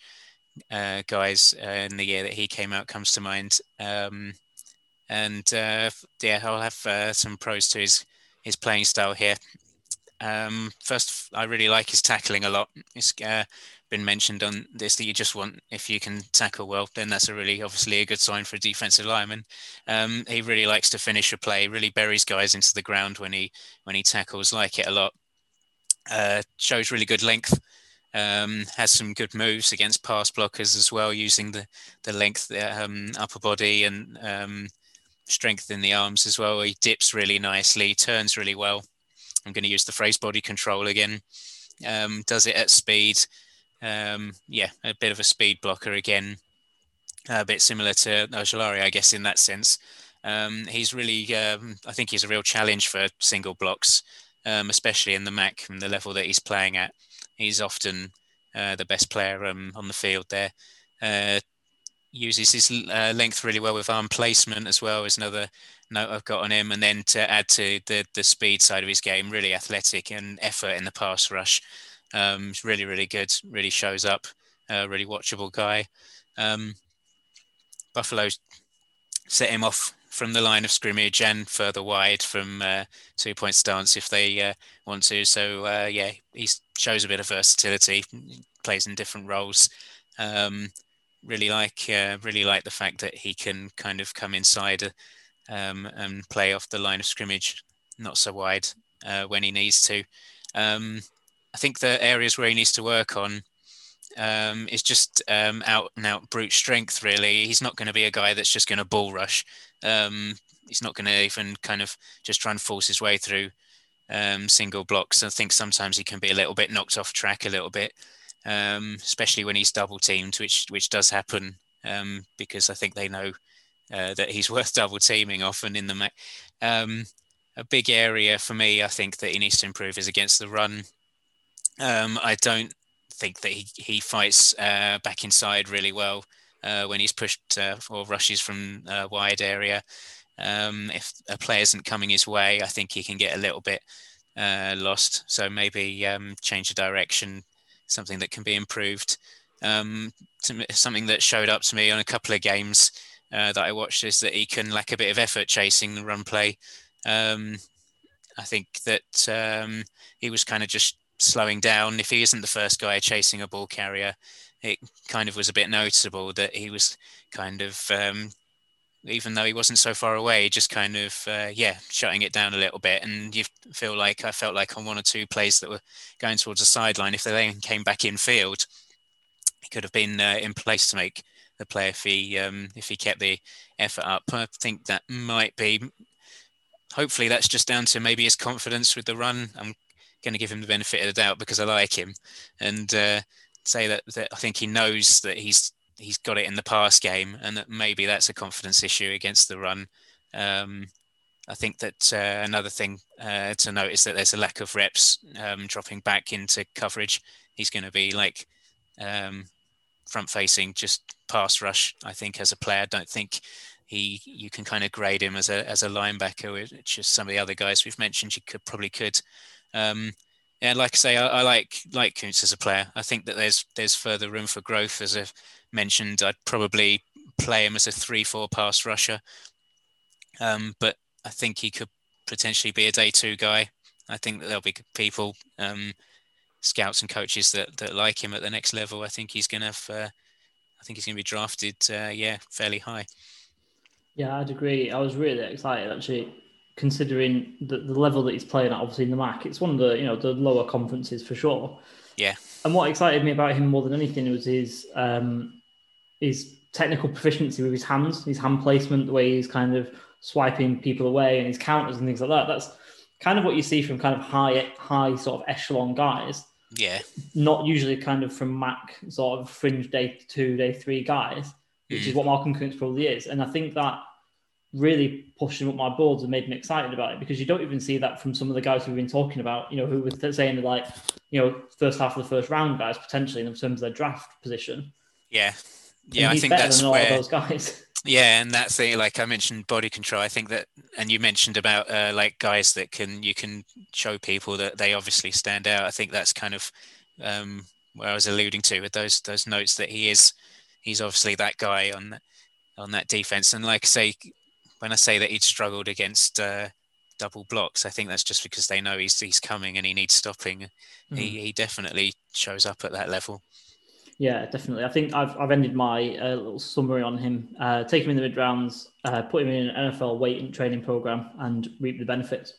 uh, guys in the year that he came out comes to mind. Um, and yeah, I'll have some pros to his his playing style here. Um, first, I really like his tackling a lot. It's uh, been mentioned on this that you just want if you can tackle well, then that's a really obviously a good sign for a defensive lineman. Um, he really likes to finish a play, really buries guys into the ground when he when he tackles, like it a lot. Uh, shows really good length. Um, has some good moves against pass blockers as well, using the the length, um, upper body, and um, strength in the arms as well. He dips really nicely, turns really well. I'm going to use the phrase body control again. Um, does it at speed, um, yeah, a bit of a speed blocker again, a bit similar to Ojulari, I guess, in that sense. Um, he's really, I think he's a real challenge for single blocks, especially in the MAC and the level that he's playing at. He's often uh, the best player um, on the field there. Uh, uses his uh, length really well with arm placement as well is another note I've got on him. And then to add to the the speed side of his game, really athletic and effort in the pass rush. Um, really, really good. Really shows up. A really watchable guy. Um, Buffalo set him off from the line of scrimmage and further wide from uh, two point stance if they uh, want to. So uh, yeah, he shows a bit of versatility. Plays in different roles. Um, really like uh, really like the fact that he can kind of come inside um, and play off the line of scrimmage, not so wide uh, when he needs to. Um, I think the areas where he needs to work on um, is just um, out and out brute strength. Really, he's not going to be a guy that's just going to bull rush. Um, he's not going to even kind of just try and force his way through um, single blocks. I think sometimes he can be a little bit knocked off track a little bit, um, especially when he's double teamed, which which does happen um, because I think they know uh, that he's worth double teaming often in the. Ma. Um a big area for me, I think that he needs to improve is against the run. Um, I don't think that he, he fights uh, back inside really well uh, when he's pushed uh, or rushes from a wide area. Um, if a player isn't coming his way, I think he can get a little bit uh, lost. So maybe um, change the direction, something that can be improved. Um, something that showed up to me on a couple of games uh, that I watched is that he can lack a bit of effort chasing the run play. Um, I think that um, he was kind of just slowing down. If he isn't the first guy chasing a ball carrier, it kind of was a bit noticeable that he was kind of um, even though he wasn't so far away, just kind of uh, yeah, shutting it down a little bit. And you feel like I felt like on one or two plays that were going towards the sideline, if they then came back in field, he could have been uh, in place to make the play if he um, if he kept the effort up. I think that might be. Hopefully, that's just down to maybe his confidence with the run. I'm going to give him the benefit of the doubt because I like him, and uh, say that, that I think he knows that he's he's got it in the past game, and that maybe that's a confidence issue against the run. Um, I think that uh, another thing uh, to note is that there's a lack of reps um, dropping back into coverage. He's going to be like um, front facing, just pass rush. I think as a player, I don't think he you can kind of grade him as a as a linebacker, which is some of the other guys we've mentioned. You could probably could. Um, yeah, like I say, I, I like like Koonce as a player. I think that there's there's further room for growth. As I've mentioned, I'd probably play him as a three-four pass rusher, um, but I think he could potentially be a day two guy. I think that there'll be people, um, scouts and coaches that that like him at the next level. I think he's going to, uh, I think he's to be drafted, uh, yeah, fairly high. Yeah, I'd agree. I was really excited actually considering the, the level that he's playing at, obviously in the MAC, it's one of the you know the lower conferences for sure. Yeah. And what excited me about him more than anything was his um, his technical proficiency with his hands, his hand placement, the way he's kind of swiping people away, and his counters and things like that. That's kind of what you see from kind of high high sort of echelon guys. Yeah. Not usually kind of from MAC sort of fringe day two, day three guys, which mm. is what Malcolm Koonce probably is. And I think that really pushed him up my boards and made me excited about it because you don't even see that from some of the guys we've been talking about, you know, who were saying like, you know, first half of the first round guys potentially in terms of their draft position. Yeah. Yeah, I think that's where those guys. Yeah, and that's the like I mentioned body control. I think that, and you mentioned about uh, like guys that can you can show people that they obviously stand out. I think that's kind of um, where I was alluding to with those those notes that he is he's obviously that guy on on that defense. And like I say, when I say that he'd struggled against uh, double blocks, I think that's just because they know he's he's coming and he needs stopping. Mm. He he definitely shows up at that level. Yeah, definitely. I think I've, I've ended my uh, little summary on him. Uh, take him in the mid rounds, uh, put him in an NFL weight and training program, and reap the benefits.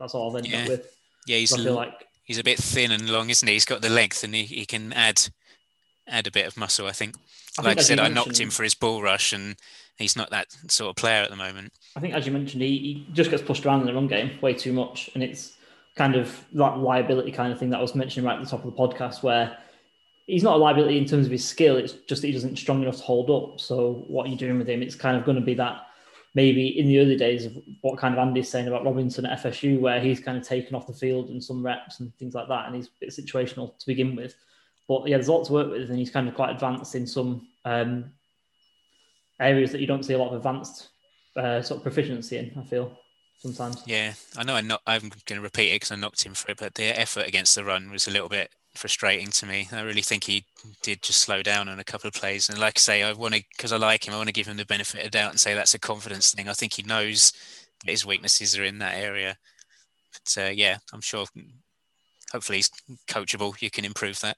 That's all I've ended yeah. up with. Yeah, he's feel like he's a bit thin and long, isn't he? He's got the length, and he, he can add add a bit of muscle. I think. I like think I said, I knocked him for his bull rush, and he's not that sort of player at the moment. I think, as you mentioned, he, he just gets pushed around in the run game way too much, and it's kind of that liability kind of thing that I was mentioning right at the top of the podcast, where he's not a liability in terms of his skill. It's just that he doesn't strong enough to hold up. So what are you doing with him? It's kind of going to be that maybe in the early days of what kind of Andy's saying about Robinson at FSU, where he's kind of taken off the field and some reps and things like that, and he's a bit situational to begin with. But yeah, there's a lot to work with, and he's kind of quite advanced in some um, areas that you don't see a lot of advanced uh, sort of proficiency in. I feel sometimes. Yeah, I know. I'm not. I'm going to repeat it because I knocked him for it, but the effort against the run was a little bit frustrating to me. I really think he did just slow down on a couple of plays. And like I say, I want to because I like him. I want to give him the benefit of doubt and say that's a confidence thing. I think he knows that his weaknesses are in that area. But uh, yeah, I'm sure. Hopefully, he's coachable. You can improve that.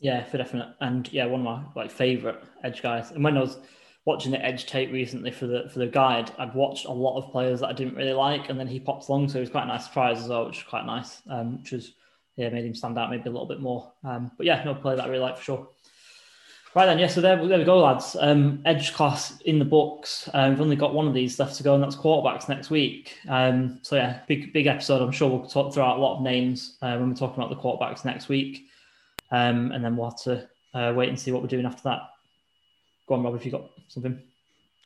Yeah, for definite. And yeah, one of my like favorite edge guys. And when I was watching the edge tape recently for the for the guide, I'd watched a lot of players that I didn't really like, and then he pops along, so it was quite a nice surprise as well, which was quite nice. Um, which was yeah, made him stand out maybe a little bit more. Um, but yeah, no player that I really like for sure. Right then, yeah. So there, there we go, lads. Um, edge class in the books. Um, we've only got one of these left to go, and that's quarterbacks next week. Um, so yeah, big big episode. I'm sure we'll talk through out a lot of names uh, when we're talking about the quarterbacks next week, um, and then we'll have to uh, wait and see what we're doing after that. Go on, Rob, if you got something.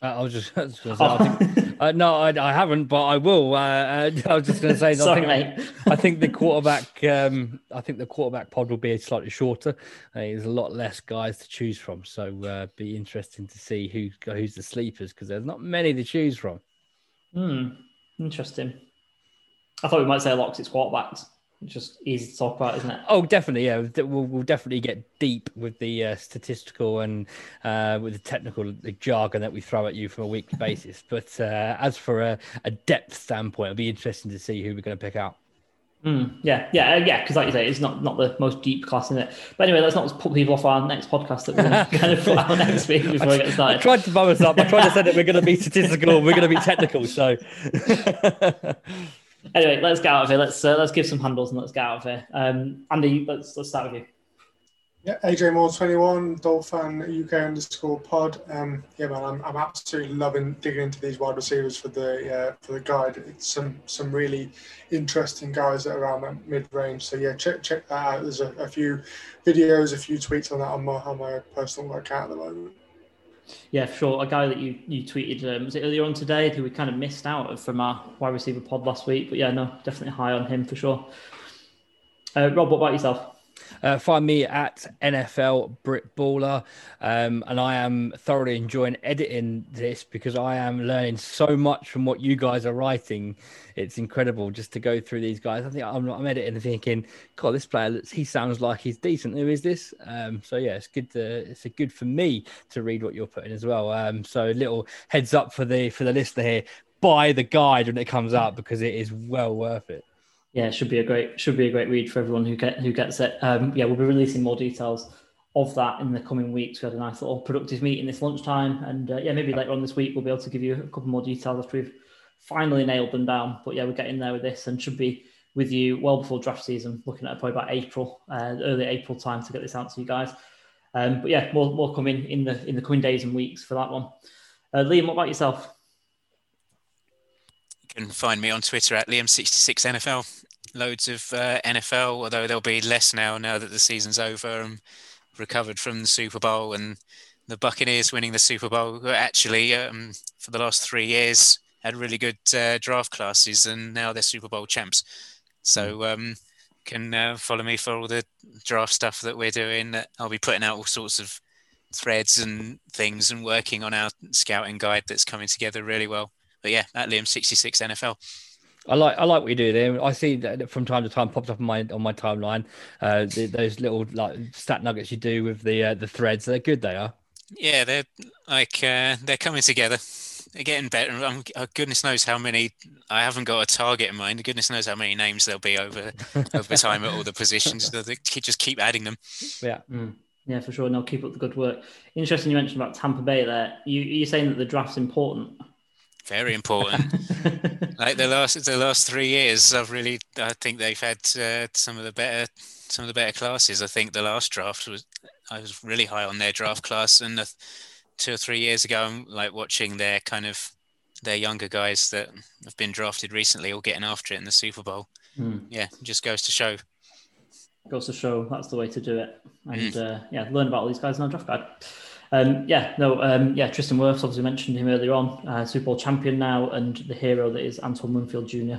Uh, I was just, I was say, I think, uh, no, I, I, haven't, but I will. Uh, uh I was just going to say, Sorry, I, think, mate. I think the quarterback, um, I think the quarterback pod will be slightly shorter. Uh, there's a lot less guys to choose from, so uh, be interesting to see who who's the sleepers because there's not many to choose from. Hmm, interesting. I thought we might say a lot because it's quarterbacks. Just easy to talk about, isn't it? Oh, definitely. Yeah, we'll, we'll definitely get deep with the uh, statistical and uh, with the technical the jargon that we throw at you from a weekly basis. But uh, as for a, a, depth standpoint, it'll be interesting to see who we're going to pick out. Mm, yeah, yeah, uh, yeah. Because like you say, it's not not the most deep class in it. But anyway, let's not put people off our next podcast that we're going to kind of put out next week before I, we get started. I tried to bum us up. I tried to say that we're going to be statistical. We're going to be technical. So anyway, let's get out of here. Let's uh, let's give some handles and let's get out of here. Um, Andy, let's let's start with you. Yeah, AJ Moore twenty one, Dolphin UK underscore pod. Um, yeah, man, I'm, I'm absolutely loving digging into these wide receivers for the uh, for the guide. It's some some really interesting guys that are around that mid range. So yeah, check check that out. There's a, a, few videos, a few tweets on that on my on my personal account at the moment. Yeah, for sure. A guy that you you tweeted um, was it earlier on today who we kind of missed out from our wide receiver pod last week. But yeah, no, definitely high on him for sure. Uh, Rob, what about yourself? Uh, find me at NFL Brit Baller. Um, and I am thoroughly enjoying editing this because I am learning so much from what you guys are writing. It's incredible just to go through these guys. I think I'm, I'm editing and thinking, God, this player, he sounds like he's decent. Who is this? Um, so yeah, it's good to, it's good for me to read what you're putting as well. Um, so a little heads up for the, for the listener here. Buy the guide when it comes out because it is well worth it yeah, should be a great should be a great read for everyone who get who gets it. Um, yeah, we'll be releasing more details of that in the coming weeks. We had a nice little productive meeting this lunchtime, and uh, yeah, maybe later on this week we'll be able to give you a couple more details after we've finally nailed them down. But yeah, we're getting there with this, and should be with you well before draft season. Looking at probably about April, uh, early April time to get this out to you guys. Um, but yeah, more more coming in the in the coming days and weeks for that one. Uh, Liam, what about yourself? Can find me on Twitter at Liam66NFL. Loads of uh, NFL, although there'll be less now now that the season's over and recovered from the Super Bowl and the Buccaneers winning the Super Bowl. Actually, um, for the last three years, had really good uh, draft classes, and now they're Super Bowl champs. So hmm. um, can uh, follow me for all the draft stuff that we're doing. I'll be putting out all sorts of threads and things and working on our scouting guide that's coming together really well but yeah, at Liam sixty six NFL. I like I like what you do there. I see that from time to time pops up on my on my timeline. Uh, the, those little like stat nuggets you do with the uh, the threads. They're good. They are. Yeah, they're like uh, they're coming together. They're getting better. Um, goodness knows how many. I haven't got a target in mind. Goodness knows how many names there'll be over over time at all the positions. They just keep adding them. Yeah. Mm. Yeah, for sure. And they'll keep up the good work. Interesting you mentioned about Tampa Bay there. You, you're saying that the draft's important. Very important. like the last the last three years, I've really I think they've had uh, some of the better some of the better classes. I think the last draft was I was really high on their draft class, and the, two or three years ago, I'm like watching their kind of their younger guys that have been drafted recently all getting after it in the Super Bowl. Mm. Yeah, just goes to show. Goes to show that's the way to do it, and mm. uh, yeah, learn about all these guys in our draft guide. Um, yeah, no, um, yeah, Tristan Wirfs obviously mentioned him earlier on, uh, Super Bowl champion now, and the hero that is Antoine Winfield Jr.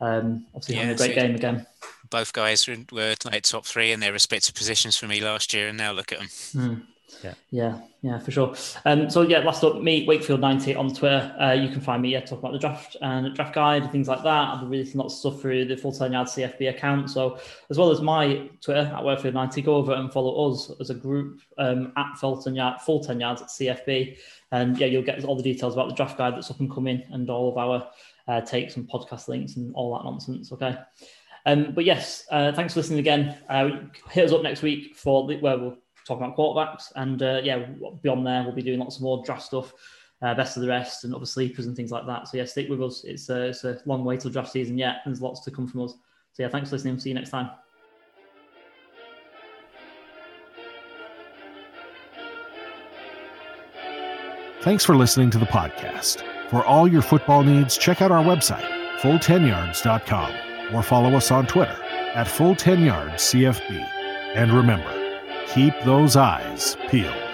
Um, obviously yeah, having a great so game again. Both guys were, were, like top three in their respective positions for me last year, and now look at them. Mm. Yeah, yeah, yeah, for sure. Um, so yeah, last up, me Wakefield ninety on Twitter. Uh, you can find me yeah talk about the draft and draft guide and things like that. I've been releasing lots of stuff through the full ten yard CFB account. So as well as my Twitter at Wakefield ninety, go over and follow us as a group um, at full ten yard full ten yards at CFB, and yeah, you'll get all the details about the draft guide that's up and coming and all of our uh, takes and podcast links and all that nonsense. Okay. Um, but yes, uh, thanks for listening again. Uh, hit us up next week for the, where we'll talking about quarterbacks. And uh, yeah, beyond there, we'll be doing lots of more draft stuff, uh, best of the rest, and other sleepers and things like that. So yeah, stick with us. It's a, it's a long way till draft season yet. And there's lots to come from us. So yeah, thanks for listening. See you next time. Thanks for listening to the podcast. For all your football needs, check out our website, full10yards.com, or follow us on Twitter at full10yardscfb. And remember, keep those eyes peeled.